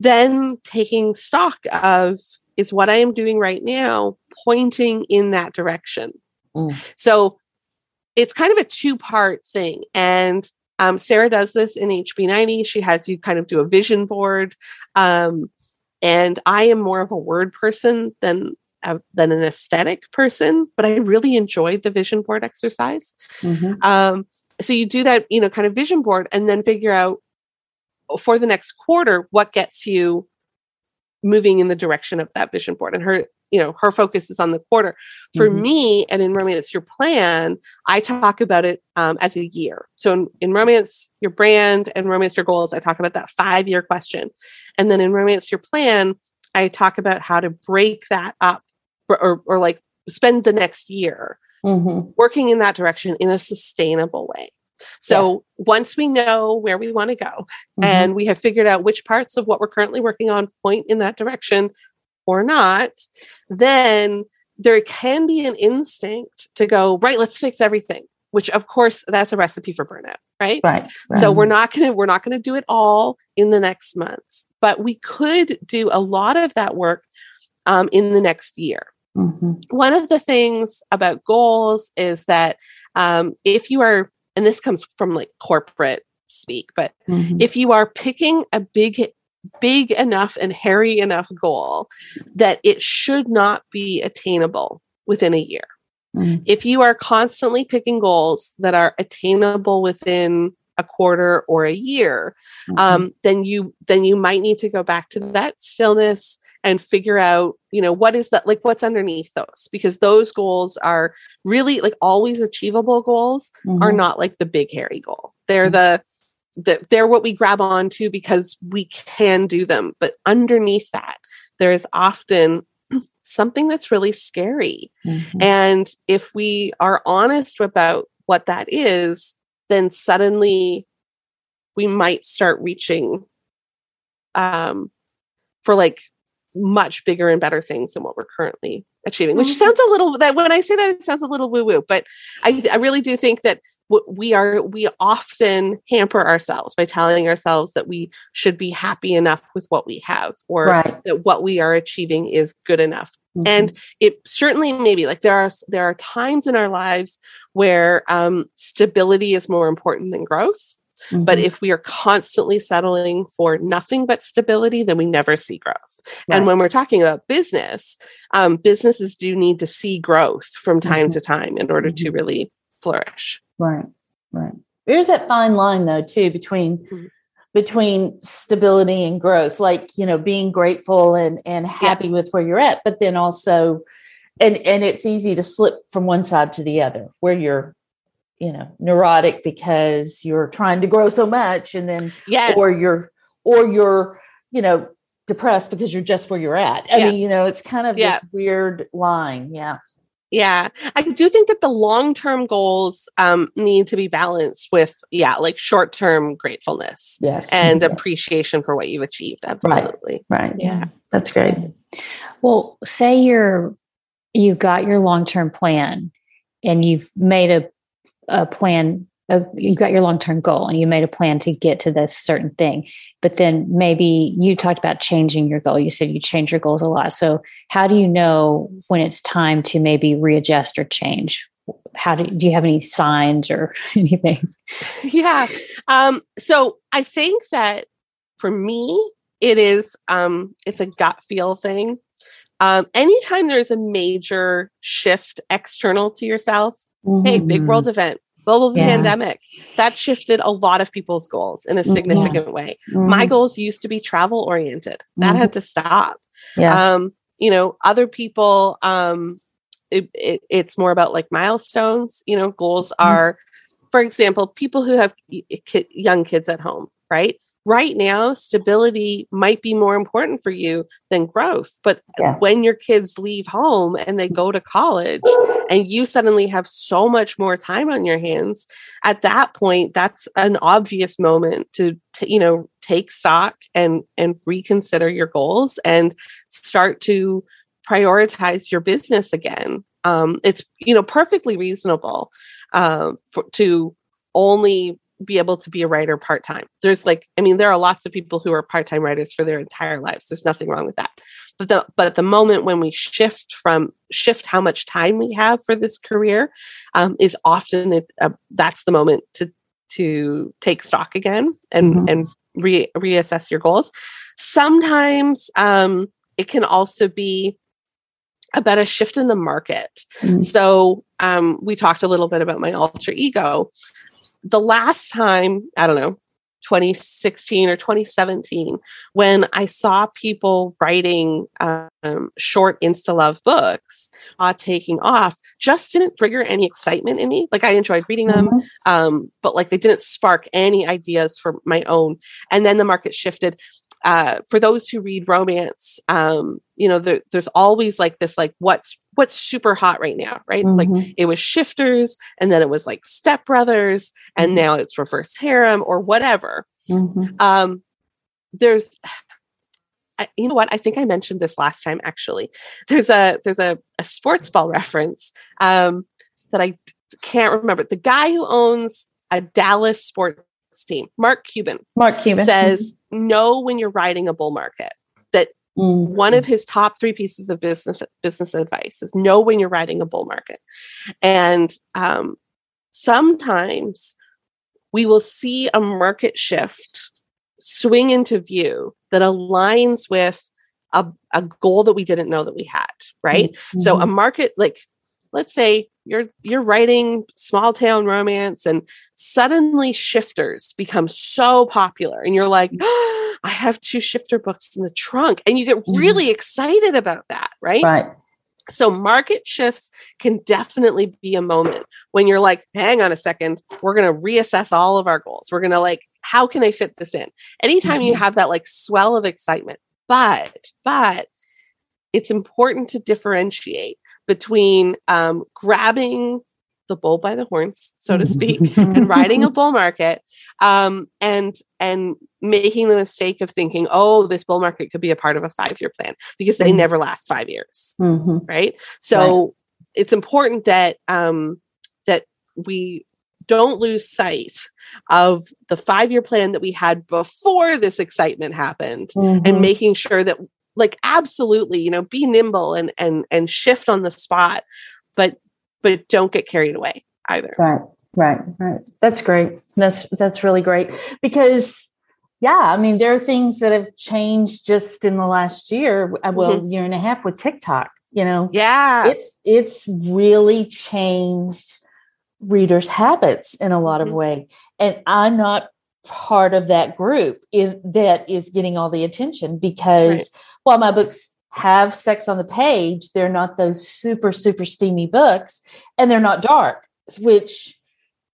Then taking stock of is what I am doing right now pointing in that direction. Mm. So it's kind of a two part thing. And um, Sara does this in HB90. She has you kind of do a vision board. Um, and I am more of a word person than uh, than an aesthetic person, but I really enjoyed the vision board exercise. Mhm. Um, so you do that, you know, kind of vision board, and then figure out for the next quarter what gets you moving in the direction of that vision board. And her, you know, her focus is on the quarter. For Mhm. me, and in romance your plan, I talk about it um, as a year. So in, in romance your brand and romance your goals, I talk about that five year question, and then in romance your plan, I talk about how to break that up or, or, or like spend the next year Mhm. working in that direction in a sustainable way. So once we know where we want to go Mhm. and we have figured out which parts of what we're currently working on point in that direction or not, then there can be an instinct to go, right, let's fix everything, which of course that's a recipe for burnout, right? right. So we're not going to we're not going to do it all in the next month, but we could do a lot of that work um, in the next year Mhm. one of the things about goals is that um, if you are and this comes from like corporate speak but Mhm. if you are picking a big big enough and hairy enough goal that it should not be attainable within a year Mhm. if you are constantly picking goals that are attainable within a quarter or a year Mhm. um, then you then you might need to go back to that stillness and figure out you know what is that like what's underneath those because those goals are really like always achievable goals are Mhm. not like the big hairy goal they're Mhm. the, the they're what we grab onto because we can do them but underneath that there is often something that's really scary Mhm. and if we are honest about what that is, then suddenly we might start reaching um, for like much bigger and better things than what we're currently achieving which Mhm. sounds a little that when i say that it sounds a little woo woo but I, I really do think that we are we often hamper ourselves by telling ourselves that we should be happy enough with what we have or Right. that what we are achieving is good enough Mhm. and it certainly maybe like there are there are times in our lives where um, stability is more important than growth but Mhm. if we are constantly settling for nothing but stability then we never see growth Right. and when we're talking about business um, businesses do need to see growth from time Mhm. to time in order to Mhm. really flourish Right, right. There's that fine line though too between Mhm. between stability and growth, like you know, being grateful and and happy with where you're at, but then also, and and it's easy to slip from one side to the other, where you're, you know, neurotic because you're trying to grow so much, and then yes or you're or you're you know depressed because you're just where you're at. I Yeah. mean, you know, it's kind of Yeah. this weird line. Yeah. Yeah, I do think that the long term goals um, need to be balanced with, yeah, like short term gratefulness Yes. and Yes. appreciation for what you've achieved. Absolutely. Right. Yeah. That's great. Well, say you're you've got your long term plan and you've made a a plan. A, you got your long term goal and you made a plan to get to this certain thing, but then maybe you talked about changing your goal. You said you change your goals a lot. So, how do you know when it's time to maybe readjust or change? How do do you have any signs or anything? yeah. Um, so I think that for me, it is um, it's a gut feel thing. Um, anytime there's a major shift external to yourself, hey, big Mhm. world event, global Yeah. pandemic, that shifted a lot of people's goals in a Mhm. significant way. Mm-hmm. My goals used to be travel oriented. That Mhm. had to stop. yeah. Um, you know, other people, um, it, it, it's more about like milestones. You know, goals Mhm. are, for example, people who have young kids at home, right? Right now, stability might be more important for you than growth. But Yeah. when your kids leave home and they go to college, and you suddenly have so much more time on your hands, at that point, that's an obvious moment to, to you know take stock and and reconsider your goals and start to prioritize your business again. Um, it's you know perfectly reasonable um, for, to only be able to be a writer part time. There's like, I mean, there are lots of people who are part time writers for their entire lives. There's nothing wrong with that. But the but the moment when we shift from shift how much time we have for this career um, is often it, uh, that's the moment to to take stock again and Mhm. and re- reassess your goals. Sometimes um, it can also be about a shift in the market. Mhm. So um, we talked a little bit about my alter ego. The last time, I don't know, 2016 or 2017, when I saw people writing um, short Insta Love books uh, taking off, just didn't trigger any excitement in me. Like I enjoyed reading them, Mhm. um, but like they didn't spark any ideas for my own. And then the market shifted. Uh, for those who read romance, um, you know, there, there's always like this, like what's what's super hot right now, right? Like Mhm. it was shifters, and then it was like stepbrothers, and Mhm. now it's reverse harem or whatever. Mhm. Um, there's, I, you know what? I think I mentioned this last time. Actually, there's a there's a, a sports ball reference um, that I can't remember. The guy who owns a Dallas sports team, Mark Cuban, Mark Cuban says know when you're riding a bull market. That Mhm. one of his top three pieces of business business advice is know when you're riding a bull market. And um, sometimes we will see a market shift swing into view that aligns with a, a goal that we didn't know that we had, right? So a market like let's say you're you're writing small town romance and suddenly shifters become so popular and you're like I have two shifter books in the trunk and you get Mhm. really excited about that, right? right. So market shifts can definitely be a moment when you're like, hang on a second, we're going to reassess all of our goals. We're going to like, how can I fit this in? Anytime you Mhm. have that like swell of excitement, but, but it's important to differentiate between um, grabbing the bull by the horns, so to speak, and riding a bull market, um, and and making the mistake of thinking, oh, this bull market could be a part of a five year plan because they mm-hmm. never last five years, mm-hmm. right? So right. it's important that um, that we don't lose sight of the five year plan that we had before this excitement happened mm-hmm. and making sure that like absolutely you know be nimble and and and shift on the spot but but don't get carried away either right right right that's great that's that's really great because yeah i mean there are things that have changed just in the last year uh, well mm-hmm. year and a half with tiktok you know yeah it's it's really changed readers habits in a lot of mm-hmm. way and i'm not part of that group in, that is getting all the attention because right. While my books have sex on the page they're not those super super steamy books and they're not dark which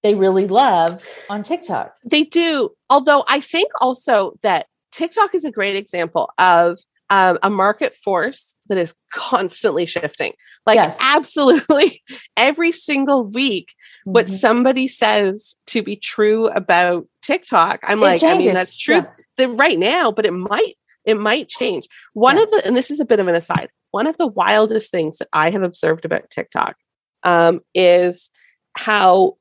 they really love on tiktok they do although i think also that tiktok is a great example of um, a market force that is constantly shifting. Like, yes. absolutely every single week, mm-hmm. what somebody says to be true about TikTok, I'm it like, changes. I mean, that's true yeah. right now, but it might. It might change. One yeah. of the, and this is a bit of an aside, one of the wildest things that I have observed about TikTok um, is how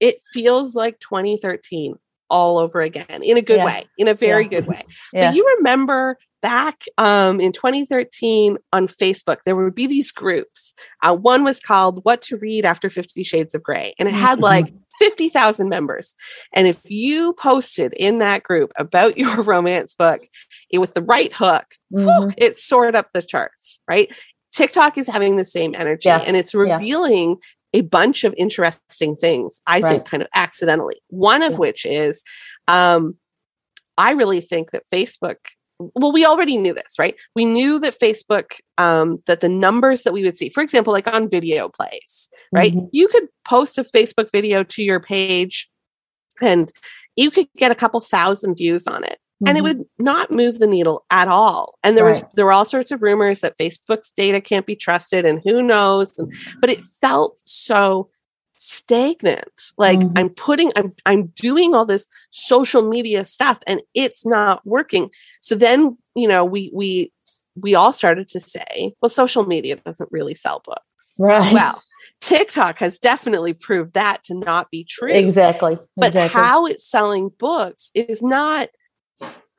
it feels like 2013 all over again in a good yeah. way, in a very yeah. good way. But you remember back um, in 2013 on Facebook, there would be these groups. Uh, one was called What to Read After 50 Shades of Grey, and it had like 50,000 members. And if you posted in that group about your romance book it, with the right hook, mm-hmm. whew, it soared up the charts, right? TikTok is having the same energy yeah. and it's revealing yeah. a bunch of interesting things, I right. think, kind of accidentally. One of yeah. which is um, I really think that Facebook well we already knew this right we knew that facebook um, that the numbers that we would see for example like on video plays right mm-hmm. you could post a facebook video to your page and you could get a couple thousand views on it mm-hmm. and it mm-hmm. would not move the needle at all and there right. was there were all sorts of rumors that facebook's data can't be trusted and who knows and, but it felt so stagnant. Like mm-hmm. i'm putting i'm i'm doing all this social media stuff and it's not working. So then you know we we we all started to say well social media doesn't really sell books. Right. Well tiktok has definitely proved that to not be true. Exactly. But exactly. how it's selling books is not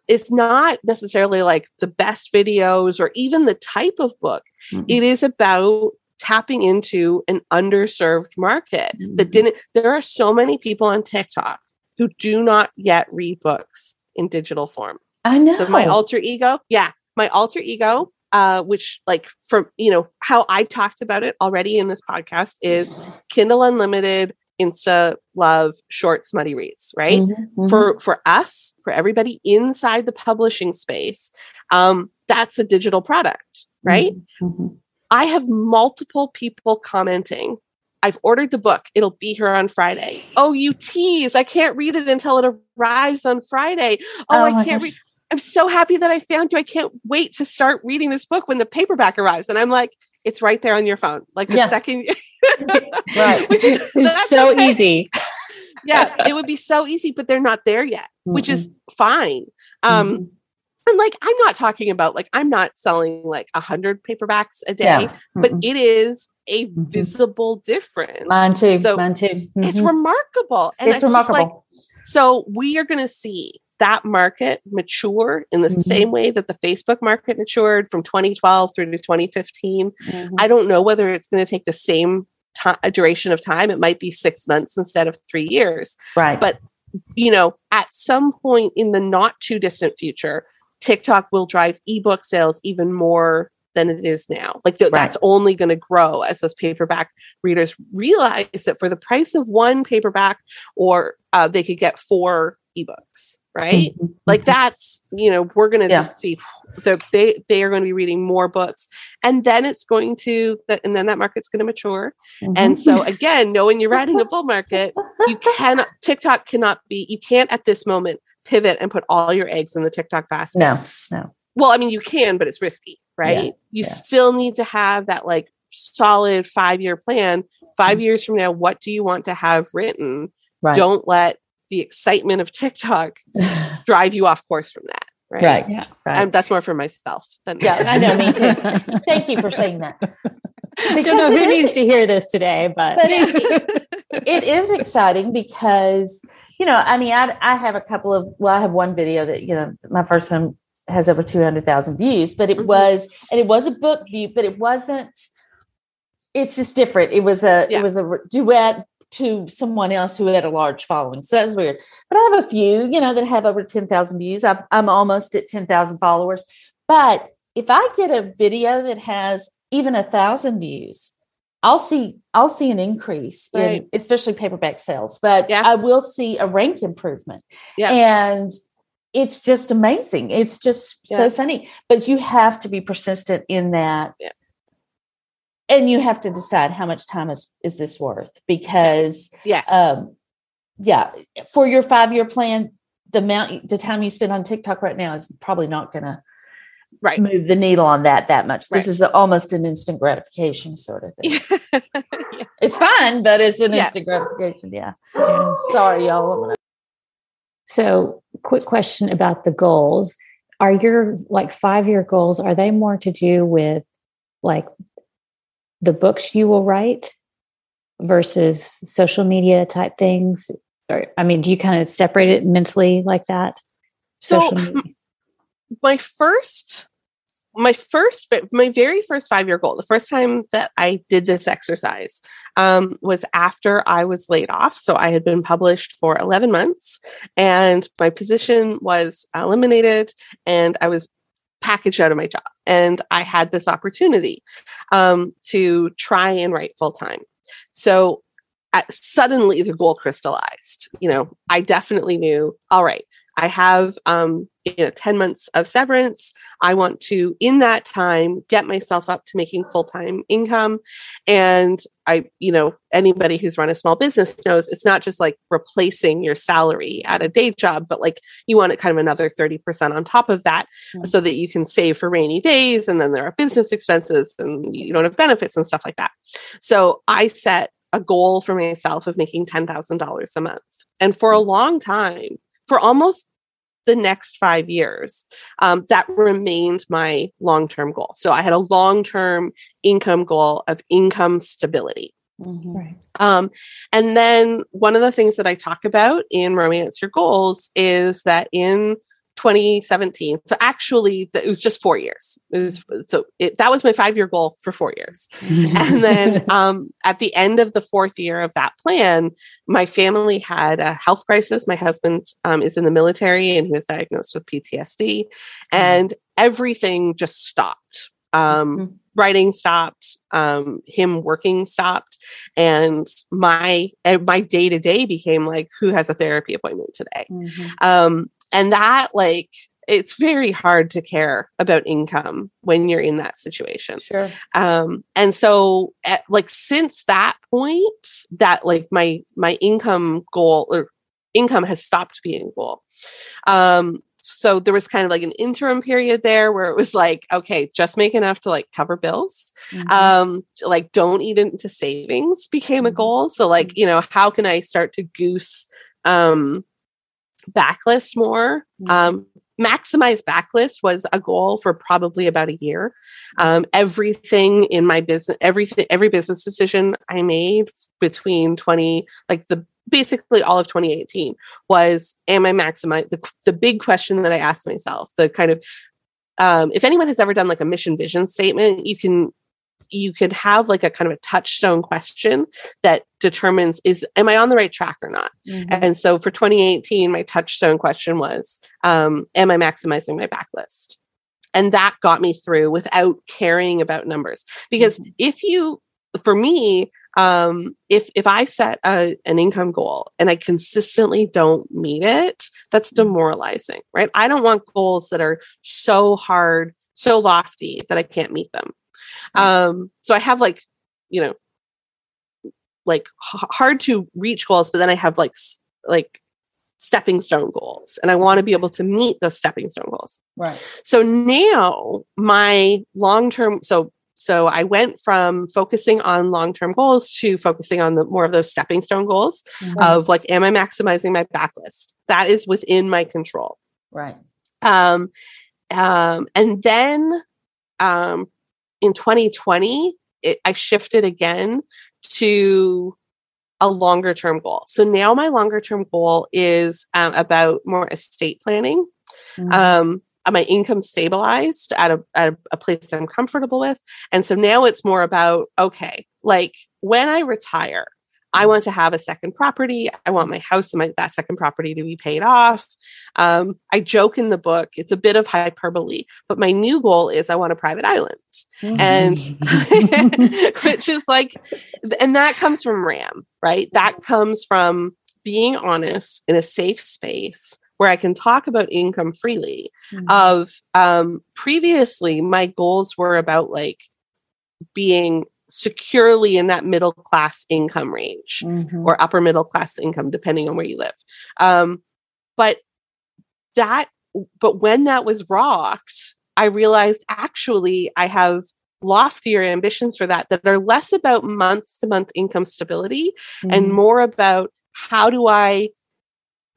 it's not necessarily like the best videos or even the type of book. Mm-hmm. it is about tapping into an underserved market mm-hmm. that didn't there are so many people on TikTok who do not yet read books in digital form. I know. So my alter ego, yeah, my alter ego uh, which like from you know how I talked about it already in this podcast is Kindle Unlimited, Insta Love, short smutty reads, right? Mm-hmm, mm-hmm. For for us, for everybody inside the publishing space, um, that's a digital product, right? Mm-hmm. I have multiple people commenting. I've ordered the book. It'll be here on Friday. Oh, you tease. I can't read it until it arrives on Friday. Oh, oh I can't read. I'm so happy that I found you. I can't wait to start reading this book when the paperback arrives. And I'm like, it's right there on your phone. Like the yeah. second right. Which is it's so okay. easy. yeah, it would be so easy, but they're not there yet, mm-hmm. which is fine. Um, mm-hmm and like i'm not talking about like i'm not selling like a hundred paperbacks a day yeah. but it is a mm-hmm. visible difference mine too so mine too mm-hmm. it's remarkable and it's, it's remarkable like, so we are going to see that market mature in the mm-hmm. same way that the facebook market matured from 2012 through to 2015 mm-hmm. i don't know whether it's going to take the same a duration of time it might be six months instead of three years right but you know at some point in the not too distant future TikTok will drive ebook sales even more than it is now. Like th- right. that's only going to grow as those paperback readers realize that for the price of one paperback, or uh, they could get four ebooks. Right, mm-hmm. like that's you know we're going to yeah. just see that they they are going to be reading more books, and then it's going to and then that market's going to mature. Mm-hmm. And so again, knowing you're riding a bull market, you cannot TikTok cannot be you can't at this moment pivot and put all your eggs in the TikTok basket. No, no. Well, I mean, you can, but it's risky, right? Yeah, you yeah. still need to have that like solid five year plan 5 Mm. years from now, what do you want to have written? Right. Don't let the excitement of TikTok drive you off course from that. Right. right. Yeah. Right. And that's more for myself than yeah, I know. Me too. Thank you for saying that. I don't know Because who needs to hear this today, but, But it- it is exciting because you know i mean I, I have a couple of well i have one video that you know my first one has over 200000 views but it Mhm. was and it was a book view but it wasn't it's just different it was a Yeah. it was a duet to someone else who had a large following so that's weird but i have a few you know that have over 10000 views I'm, I'm almost at 10000 followers but if i get a video that has even a thousand views I'll see I'll see an increase Right. in especially paperback sales, but Yeah. I will see a rank improvement. Yeah. And it's just amazing. It's just Yeah. so funny. But you have to be persistent in that. Yeah. And you have to decide how much time is is this worth because yes. um yeah, for your 5-year plan the amount the time you spend on TikTok right now is probably not going to right. move the needle on that that much. Right. This is almost an instant gratification sort of thing. Yeah. It's fun, but it's an Yeah. instant gratification. Yeah. Sorry, y'all. Gonna- So, quick question about the goals. Are your like five year goals, are they more to do with like the books you will write versus social media type things? Or, I mean, do you kind of separate it mentally like that? So, media. my first my first my very first five year goal the first time that i did this exercise um, was after i was laid off. So i had been published for 11 months and my position was eliminated and i was packaged out of my job and i had this opportunity um, to try and write full time so uh, suddenly the goal crystallized you know i definitely knew all right I have um, you know 10 months of severance. I want to, in that time, get myself up to making full-time income. And I, you know, anybody who's run a small business knows it's not just like replacing your salary at a day job, but like you want it kind of another 30% on top of that Mhm. so that you can save for rainy days and then there are business expenses and you don't have benefits and stuff like that. So I set a goal for myself of making $10,000 a month. And for a long time, for almost the next five years, um, that remained my long term goal. So I had a long term income goal of income stability. right. Um, and then one of the things that I talk about in Romance Your Goals is that in 2017, so actually it was just four years. It was so it, that was my five year goal for four years. and then um, at the end of the fourth year of that plan, my family had a health crisis. My husband um, is in the military and he was diagnosed with PTSD, and everything just stopped. Um, Mhm. Writing stopped, um, him working stopped, and my my day to day became like, who has a therapy appointment today? Mhm. And that like it's very hard to care about income when you're in that situation Sure. um and so at, like since that point that like my my income goal or income has stopped being goal um so there was kind of like an interim period there where it was like okay just make enough to like cover bills Mhm. um like don't eat into savings became a Mhm. goal so like you know how can i start to goose um backlist more Mhm. um maximize backlist was a goal for probably about a year um everything in my business everything every business decision i made between 20 like the basically all of 2018 was am i maximize the, the big question that i asked myself the kind of um, if anyone has ever done like a mission vision statement you can you could have like a kind of a touchstone question that determines is am i on the right track or not? Mhm. and so for 2018 my touchstone question was um, am i maximizing my backlist? And that got me through without caring about numbers. Because Mhm. if you for me um, if if i set a, an income goal and i consistently don't meet it that's demoralizing right? I don't want goals that are so hard so lofty that i can't meet them um so i have like you know like h- hard to reach goals but then i have like s- like stepping stone goals and i want to be able to meet those stepping stone goals Right. so now my long term so so I went from focusing on long term goals to focusing on the more of those stepping stone goals Mhm. of like, am I maximizing my backlist? That is within my control. right. Um, um, and then um, in 2020, it, I shifted again to a longer term goal. So now my longer term goal is um, about more estate planning. Mhm. Um, uh, my income stabilized at a, at a, a place I'm comfortable with. And so now it's more about, okay, like when I retire, I want to have a second property. I want my house and my that second property to be paid off. Um, I joke in the book; it's a bit of hyperbole, but my new goal is I want a private island, and which is like, and that comes from Ram, right? That comes from being honest in a safe space where I can talk about income freely. Mhm. Of um, previously, my goals were about like being securely in that middle class income range Mhm. or upper middle class income, depending on where you live. Um, but that, but when that was rocked, I realized actually I have loftier ambitions for that that are less about month to month income stability and Mhm. more about how do I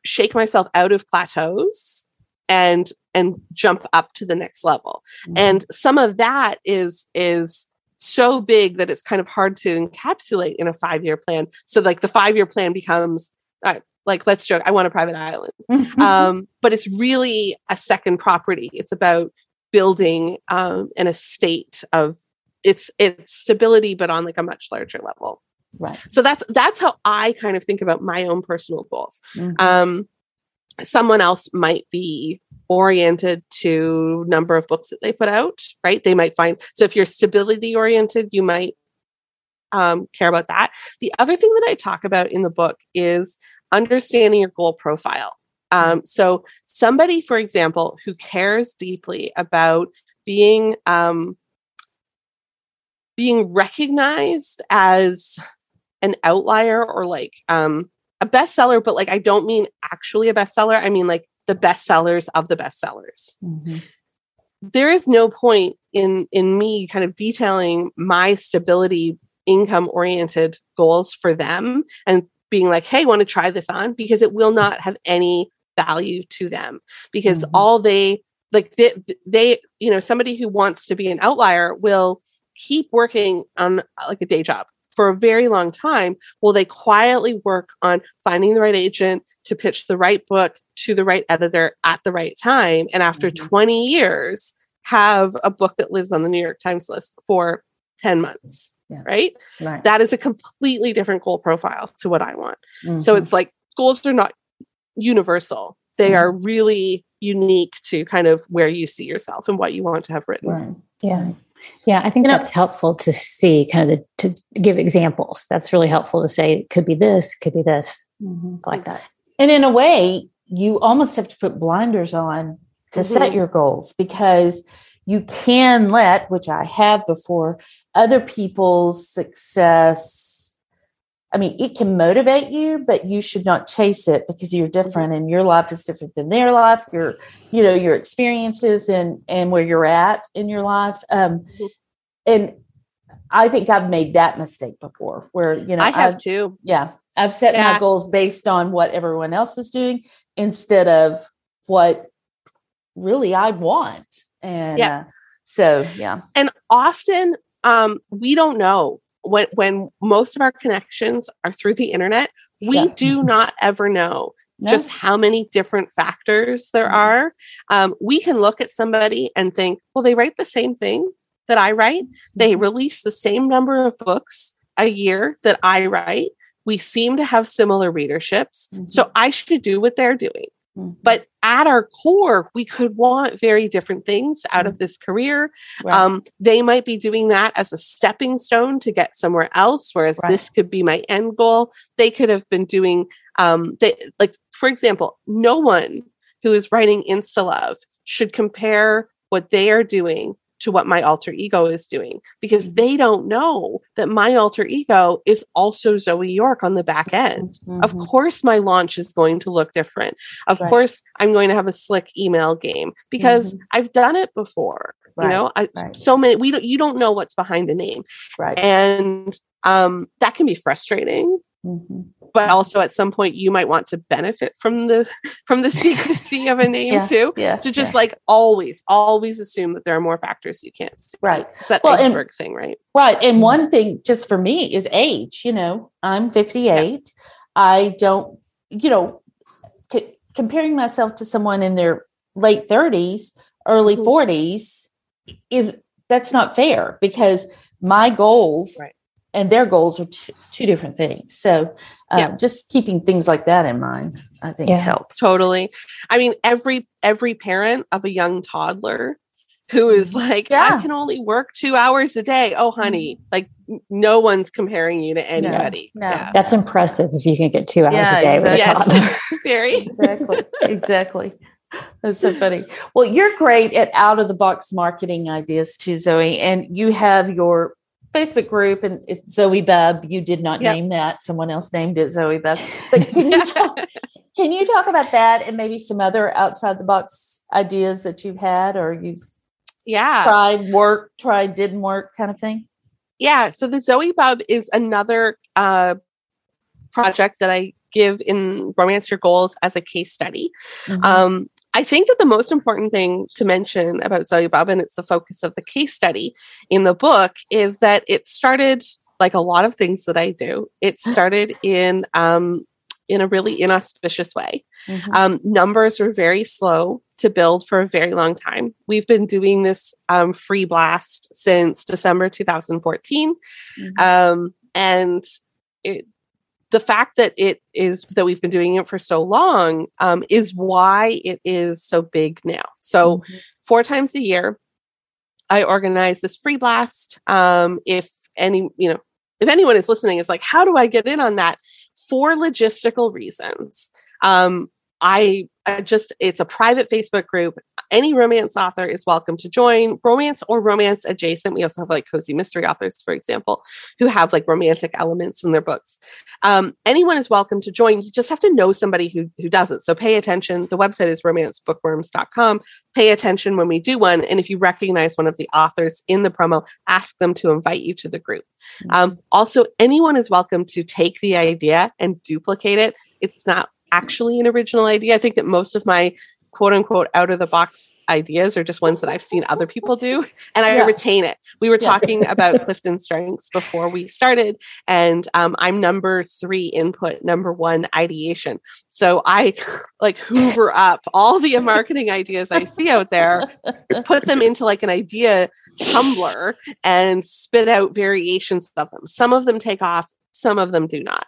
shake myself out of plateaus and and jump up to the next level Mhm. and some of that is is so big that it's kind of hard to encapsulate in a five year plan. So like the five year plan becomes uh, like let's joke i want a private island. Um, but it's really a second property. It's about building um, an estate of it's it's stability but on like a much larger level. Right. so that's that's how i kind of think about my own personal goals. Mhm. um, someone else might be oriented to number of books that they put out right they might find so if you're stability oriented you might um, care about that the other thing that i talk about in the book is understanding your goal profile um, so somebody for example who cares deeply about being um, being recognized as an outlier or like um, a bestseller, but like I don't mean actually a bestseller. I mean like the bestsellers of the bestsellers. Mhm. There is no point in in me kind of detailing my stability income oriented goals for them and being like, "Hey, want to try this on?" because it will not have any value to them because Mhm. all they like they, they you know somebody who wants to be an outlier will keep working on like a day job for a very long time while they quietly work on finding the right agent to pitch the right book to the right editor at the right time and after Mhm. 20 years have a book that lives on the new york times list for 10 months Yeah. right Right. that is a completely different goal profile to what i want so Mhm. it's like goals are not universal they Mhm. are really unique to kind of where you see yourself and what you want to have written right. Yeah. Yeah, I think You know- that's helpful to see kind of the, to give examples. That's really helpful to say it could be this, could be this, Mhm. like that. And in a way, you almost have to put blinders on to set Mhm. your goals because you can let, which I have before, other people's success. I mean, it can motivate you, but you should not chase it because you're different and your life is different than their life. Your, you know, your experiences and and where you're at in your life. Um, Mhm. and I think I've made that mistake before, where you know i have I've- too yeah i've set Yeah. my goals based on what everyone else was doing instead of what really i want and Yeah. uh, so yeah and often um, we don't know when when most of our connections are through the internet we Yeah. do not ever know No? just how many different factors there Mhm. are um, we can look at somebody and think well they write the same thing that i write they Mhm. release the same number of books a year that i write we seem to have similar readerships so i should do what they're doing Mhm. but at our core we could want very different things out of this career Right. um, they might be doing that as a stepping stone to get somewhere else whereas Right. this could be my end goal they could have been doing um, they, like for example no one who is writing insta love should compare what they are doing to what my alter ego is doing because Mhm. they don't know that my alter ego is also Zoe York on the back end. Of Mhm. course, my launch is going to look different. Of Right. course, I'm going to have a slick email game because Mhm. I've done it before. you know I, right. so many we don't you don't know what's behind the name right and um that can be frustrating Mhm. But also at some point you might want to benefit from the from the secrecy of a name Yeah, too yeah so just yeah. like always always assume that there are more factors you can't see right it's that Well, and- iceberg thing right Right. And Mhm. one thing just for me is age. You know, I'm 58. I don't, you know, c- comparing myself to someone in their late 30s, early Mhm. 40s is that's not fair because my goals Right. and their goals are two, two different things. So, uh, Yeah. just keeping things like that in mind, I think Yeah. helps. totally i mean every every parent of a young toddler who is like Mm-hmm. Yeah. I can only work two hours a day oh honey like no one's comparing you to anybody no. yeah. That's impressive if you can get two hours Yeah, a day with a exactly. toddler. yes very exactly exactly that's so funny well you're great at out of the box marketing ideas too zoe and you have your facebook group and it's zoe bub. You did not Yep. name that. Someone else named it zoe bub. But can you talk, can you talk about that and maybe some other outside the box ideas that you've had or you've yeah. tried worked tried didn't work kind of thing? Yeah. So the zoe bub is another uh project that i give in romance your goals as a case study. Mhm. Um, I think that the most important thing to mention about Zoe Bub, and it's the focus of the case study in the book, is that it started like a lot of things that I do. It started in um, in a really inauspicious way. Mhm. Um, numbers were very slow to build for a very long time. We've been doing this um, free blast since December 2014, Mhm. um, and it, the fact that it is that we've been doing it for so long um, is why it is so big now. So Mhm. four times a year, I organize this free blast. Um, if any, you know, if anyone is listening, is like, how do I get in on that? For logistical reasons, um, I, I just it's a private Facebook group. Any romance author is welcome to join. Romance or romance adjacent. We also have like cozy mystery authors, for example, who have like romantic elements in their books. Um, anyone is welcome to join. You just have to know somebody who who does it. So pay attention. The website is romancebookworms.com. Pay attention when we do one, and if you recognize one of the authors in the promo, ask them to invite you to the group. Um, also, anyone is welcome to take the idea and duplicate it. It's not actually an original idea. I think that most of my quote unquote out of the box ideas are just ones that I've seen other people do and I Yeah. retain it. We were Yeah. talking about Clifton Strengths before we started, and um, I'm number three input, number one ideation. So I like hoover up all the marketing ideas I see out there, put them into like an idea tumbler, and spit out variations of them. Some of them take off, some of them do not.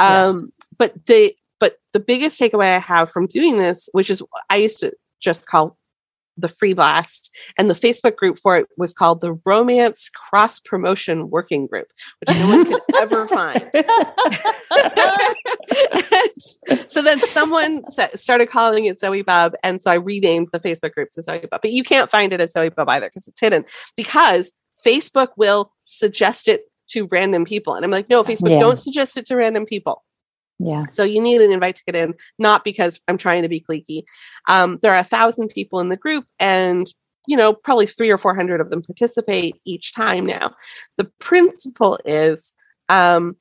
Yeah. Um, but the but the biggest takeaway I have from doing this, which is I used to just call the free blast and the facebook group for it was called the romance cross promotion working group which no one could ever find. So then someone started calling it zoe bub and so i renamed the facebook group to zoe bub but you can't find it as zoe bub either because it's hidden because facebook will suggest it to random people and i'm like no facebook Yeah. don't suggest it to random people Yeah. so you need an invite to get in, not because I'm trying to be cliquey. Um, there are a thousand people in the group, and you know probably three or four hundred of them participate each time. Now, the principle is um,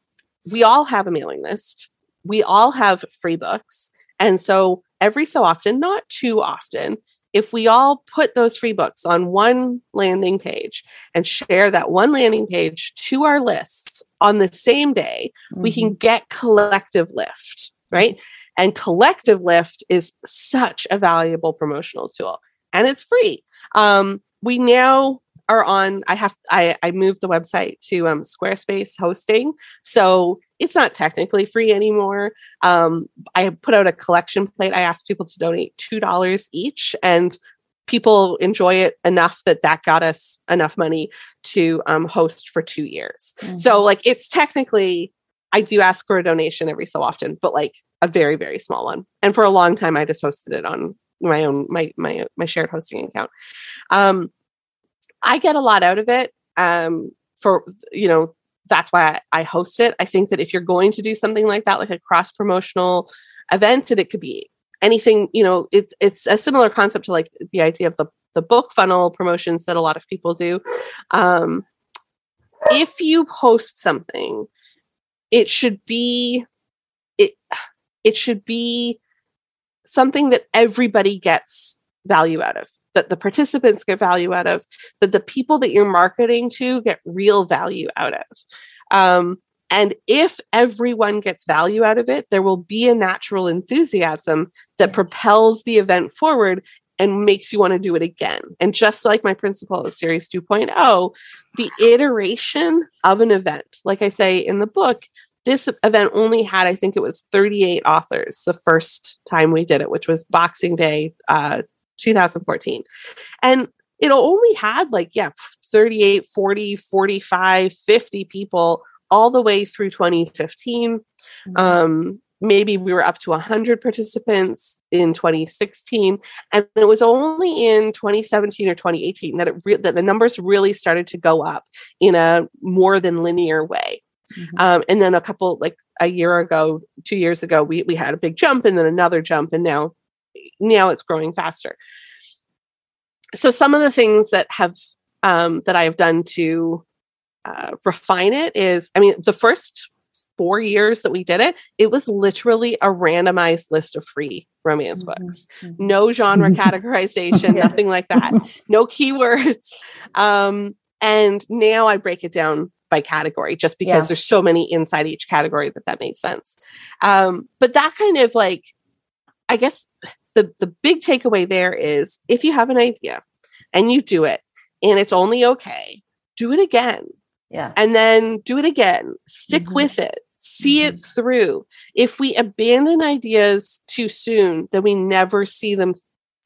we all have a mailing list. We all have free books, and so every so often, not too often, if we all put those free books on one landing page and share that one landing page to our lists on the same day, we Mm-hmm. can get collective lift, right? And collective lift is such a valuable promotional tool and it's free. Um, we now are on, I have, I, I moved the website to um, Squarespace hosting. So it's not technically free anymore. Um, I put out a collection plate. I asked people to donate $2 each and people enjoy it enough that that got us enough money to um, host for two years. Mm-hmm. So like it's technically I do ask for a donation every so often, but like a very very small one. And for a long time I just hosted it on my own my my my shared hosting account. Um I get a lot out of it um for you know that's why I, host it. I think that if you're going to do something like that like a cross promotional event and it could be anything, you know, it's it's a similar concept to like the idea of the the book funnel promotions that a lot of people do. Um, if you post something, it should be it it should be something that everybody gets value out of that the participants get value out of that the people that you're marketing to get real value out of. Um, and if everyone gets value out of it there will be a natural enthusiasm that propels the event forward and makes you want to do it again. And just like my principle of series 2.0 the iteration of an event like i say in the book this event only had i think it was 38 authors the first time we did it which was boxing day uh, 2014 and it only had like yeah 38 40 45 50 people all the way through 2015 mm-hmm. um, maybe we were up to 100 participants in 2016 and it was only in 2017 or 2018 that it re- that the numbers really started to go up in a more than linear way mm-hmm. um, and then a couple like a year ago two years ago we, we had a big jump and then another jump and now now it's growing faster. So some of the things that have um, that I have done to uh, refine it is, I mean, the first four years that we did it, it was literally a randomized list of free romance mm-hmm. books. Mm-hmm. No genre categorization, yeah. nothing like that. No keywords. Um, and now I break it down by category just because yeah. there's so many inside each category that that makes sense. Um, but that kind of like, I guess the the big takeaway there is if you have an idea and you do it and it's only okay, do it again. Yeah. And then do it again. Stick mm-hmm. with it. See mm-hmm. it through. If we abandon ideas too soon, then we never see them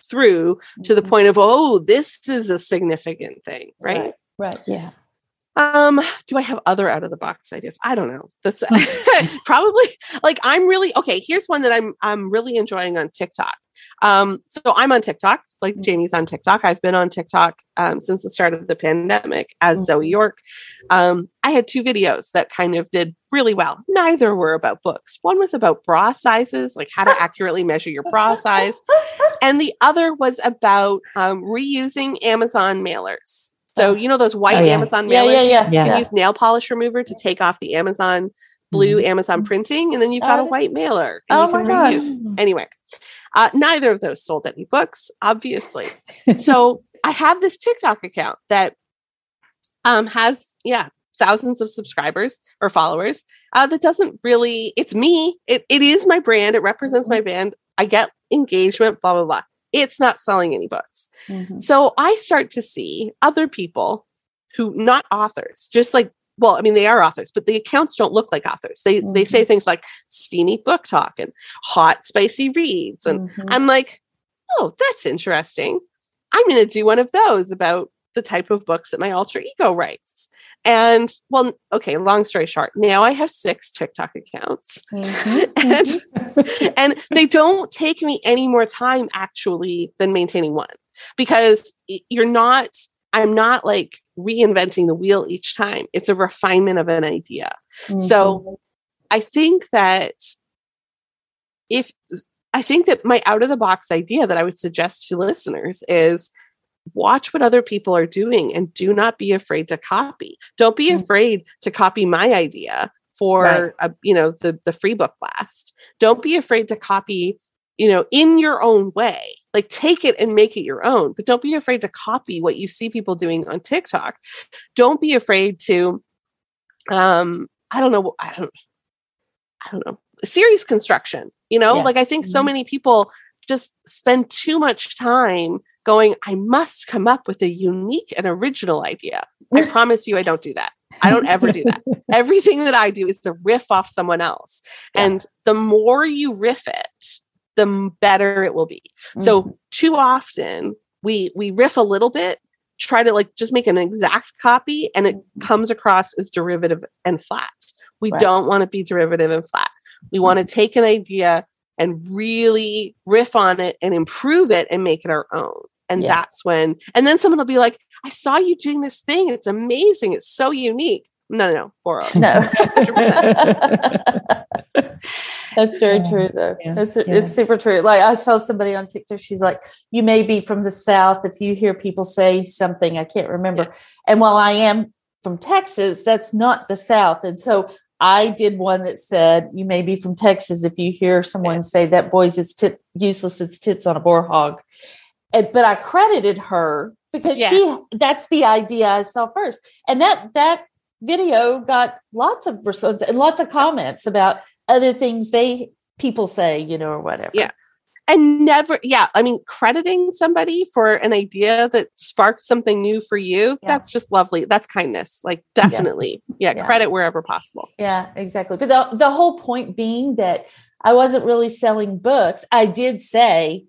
through mm-hmm. to the mm-hmm. point of, oh, this is a significant thing, right? Right. right. Yeah. Um, do I have other out of the box ideas? I don't know. This probably like I'm really okay. Here's one that I'm I'm really enjoying on TikTok. Um, so I'm on TikTok, like mm-hmm. Jamie's on TikTok. I've been on TikTok um, since the start of the pandemic as mm-hmm. Zoe York. Um, I had two videos that kind of did really well. Neither were about books. One was about bra sizes, like how to accurately measure your bra size, and the other was about um, reusing Amazon mailers. So you know those white oh, yeah. Amazon mailers. Yeah, yeah, yeah. You can use nail polish remover to take off the Amazon blue mm-hmm. Amazon printing, and then you've got a white mailer. oh my gosh! Anyway, uh, neither of those sold any books, obviously. so I have this TikTok account that um, has, yeah, thousands of subscribers or followers. Uh, that doesn't really, it's me. It, it is my brand. It represents my mm-hmm. brand. I get engagement, blah, blah, blah. It's not selling any books. Mm-hmm. So I start to see other people who, not authors, just like well, I mean, they are authors, but the accounts don't look like authors. They mm-hmm. they say mm-hmm. things like steamy book talk and hot spicy reads, and mm-hmm. I'm like, oh, that's interesting. I'm going to do one of those about the type of books that my alter ego writes. And well, okay, long story short, now I have six TikTok accounts. Mm-hmm. and, mm-hmm. and they don't take me any more time actually than maintaining one because you're not I'm not like reinventing the wheel each time. It's a refinement of an idea. Mm-hmm. So I think that if I think that my out of the box idea that I would suggest to listeners is watch what other people are doing and do not be afraid to copy. Don't be mm-hmm. afraid to copy my idea for right. a, you know the the free book blast. Don't be afraid to copy you know, in your own way. Like take it and make it your own, but don't be afraid to copy what you see people doing on TikTok. Don't be afraid to um I don't know I don't I don't know. Series construction, you know? Yeah. Like I think mm-hmm. so many people just spend too much time going I must come up with a unique and original idea. I promise you I don't do that. I don't ever do that. Everything that I do is to riff off someone else. Yeah. And the more you riff it, the better it will be. Mm-hmm. So too often we we riff a little bit, try to like just make an exact copy and it mm-hmm. comes across as derivative and flat. We right. don't want to be derivative and flat. We want to mm-hmm. take an idea and really riff on it and improve it and make it our own. And yeah. that's when, and then someone will be like, I saw you doing this thing. It's amazing. It's so unique. No, no, no, No. That's very yeah. true, though. Yeah. It's, yeah. it's super true. Like I saw somebody on TikTok. She's like, "You may be from the South. If you hear people say something, I can't remember." And while I am from Texas, that's not the South. And so I did one that said, "You may be from Texas if you hear someone say that boys is tit- useless. It's tits on a boar hog." And, but I credited her because yes. she that's the idea I saw first, and that that video got lots of response and lots of comments about other things they people say, you know, or whatever. Yeah. And never, yeah. I mean, crediting somebody for an idea that sparked something new for you, yeah. that's just lovely. That's kindness. Like, definitely. Yeah. yeah. Credit wherever possible. Yeah, exactly. But the, the whole point being that I wasn't really selling books. I did say,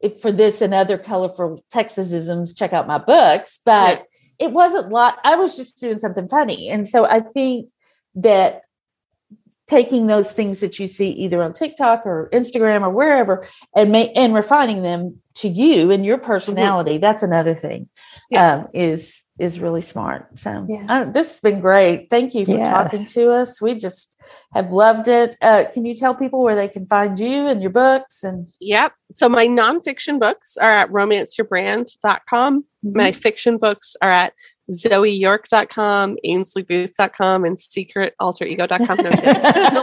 if for this and other colorful Texasisms, check out my books. But yeah. it wasn't like I was just doing something funny. And so I think that taking those things that you see either on TikTok or Instagram or wherever and ma- and refining them to you and your mm-hmm. personality. Mm-hmm. That's another thing. Yeah. Um, is is really smart. So yeah. this has been great. Thank you for yes. talking to us. We just have loved it. Uh, can you tell people where they can find you and your books? And yep. So my nonfiction books are at romanceyourbrand.com. Mm-hmm. My fiction books are at zoeyork.com, ainsleybooth.com, and secretalterego.com. No,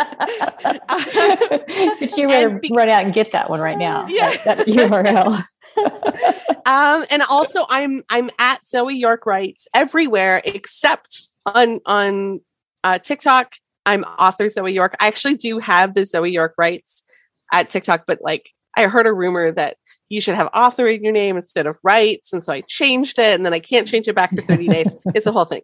but you better be- run out and get that one right now. Yeah. That, that URL. um, and also I'm I'm at Zoe York Writes everywhere except on on uh, TikTok. I'm author Zoe York. I actually do have the Zoe York Writes at TikTok, but like I heard a rumor that you should have author in your name instead of writes. And so I changed it and then I can't change it back for 30 days. It's a whole thing.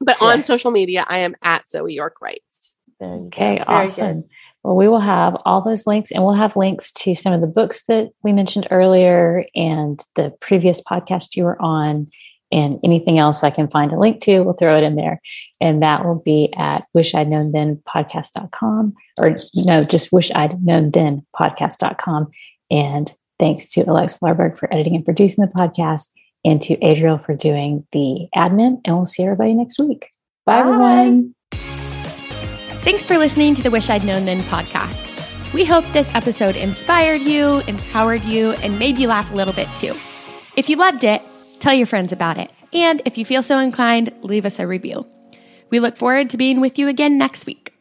But yeah. on social media, I am at Zoe York Writes. Okay, awesome. Well, we will have all those links and we'll have links to some of the books that we mentioned earlier and the previous podcast you were on and anything else I can find a link to, we'll throw it in there. And that will be at wish I'd known then podcast.com or no, just wish I'd known then podcast.com. And thanks to Alex Larberg for editing and producing the podcast and to Adriel for doing the admin. And we'll see everybody next week. Bye. Bye. everyone. Thanks for listening to the Wish I'd Known Then podcast. We hope this episode inspired you, empowered you, and made you laugh a little bit too. If you loved it, tell your friends about it. And if you feel so inclined, leave us a review. We look forward to being with you again next week.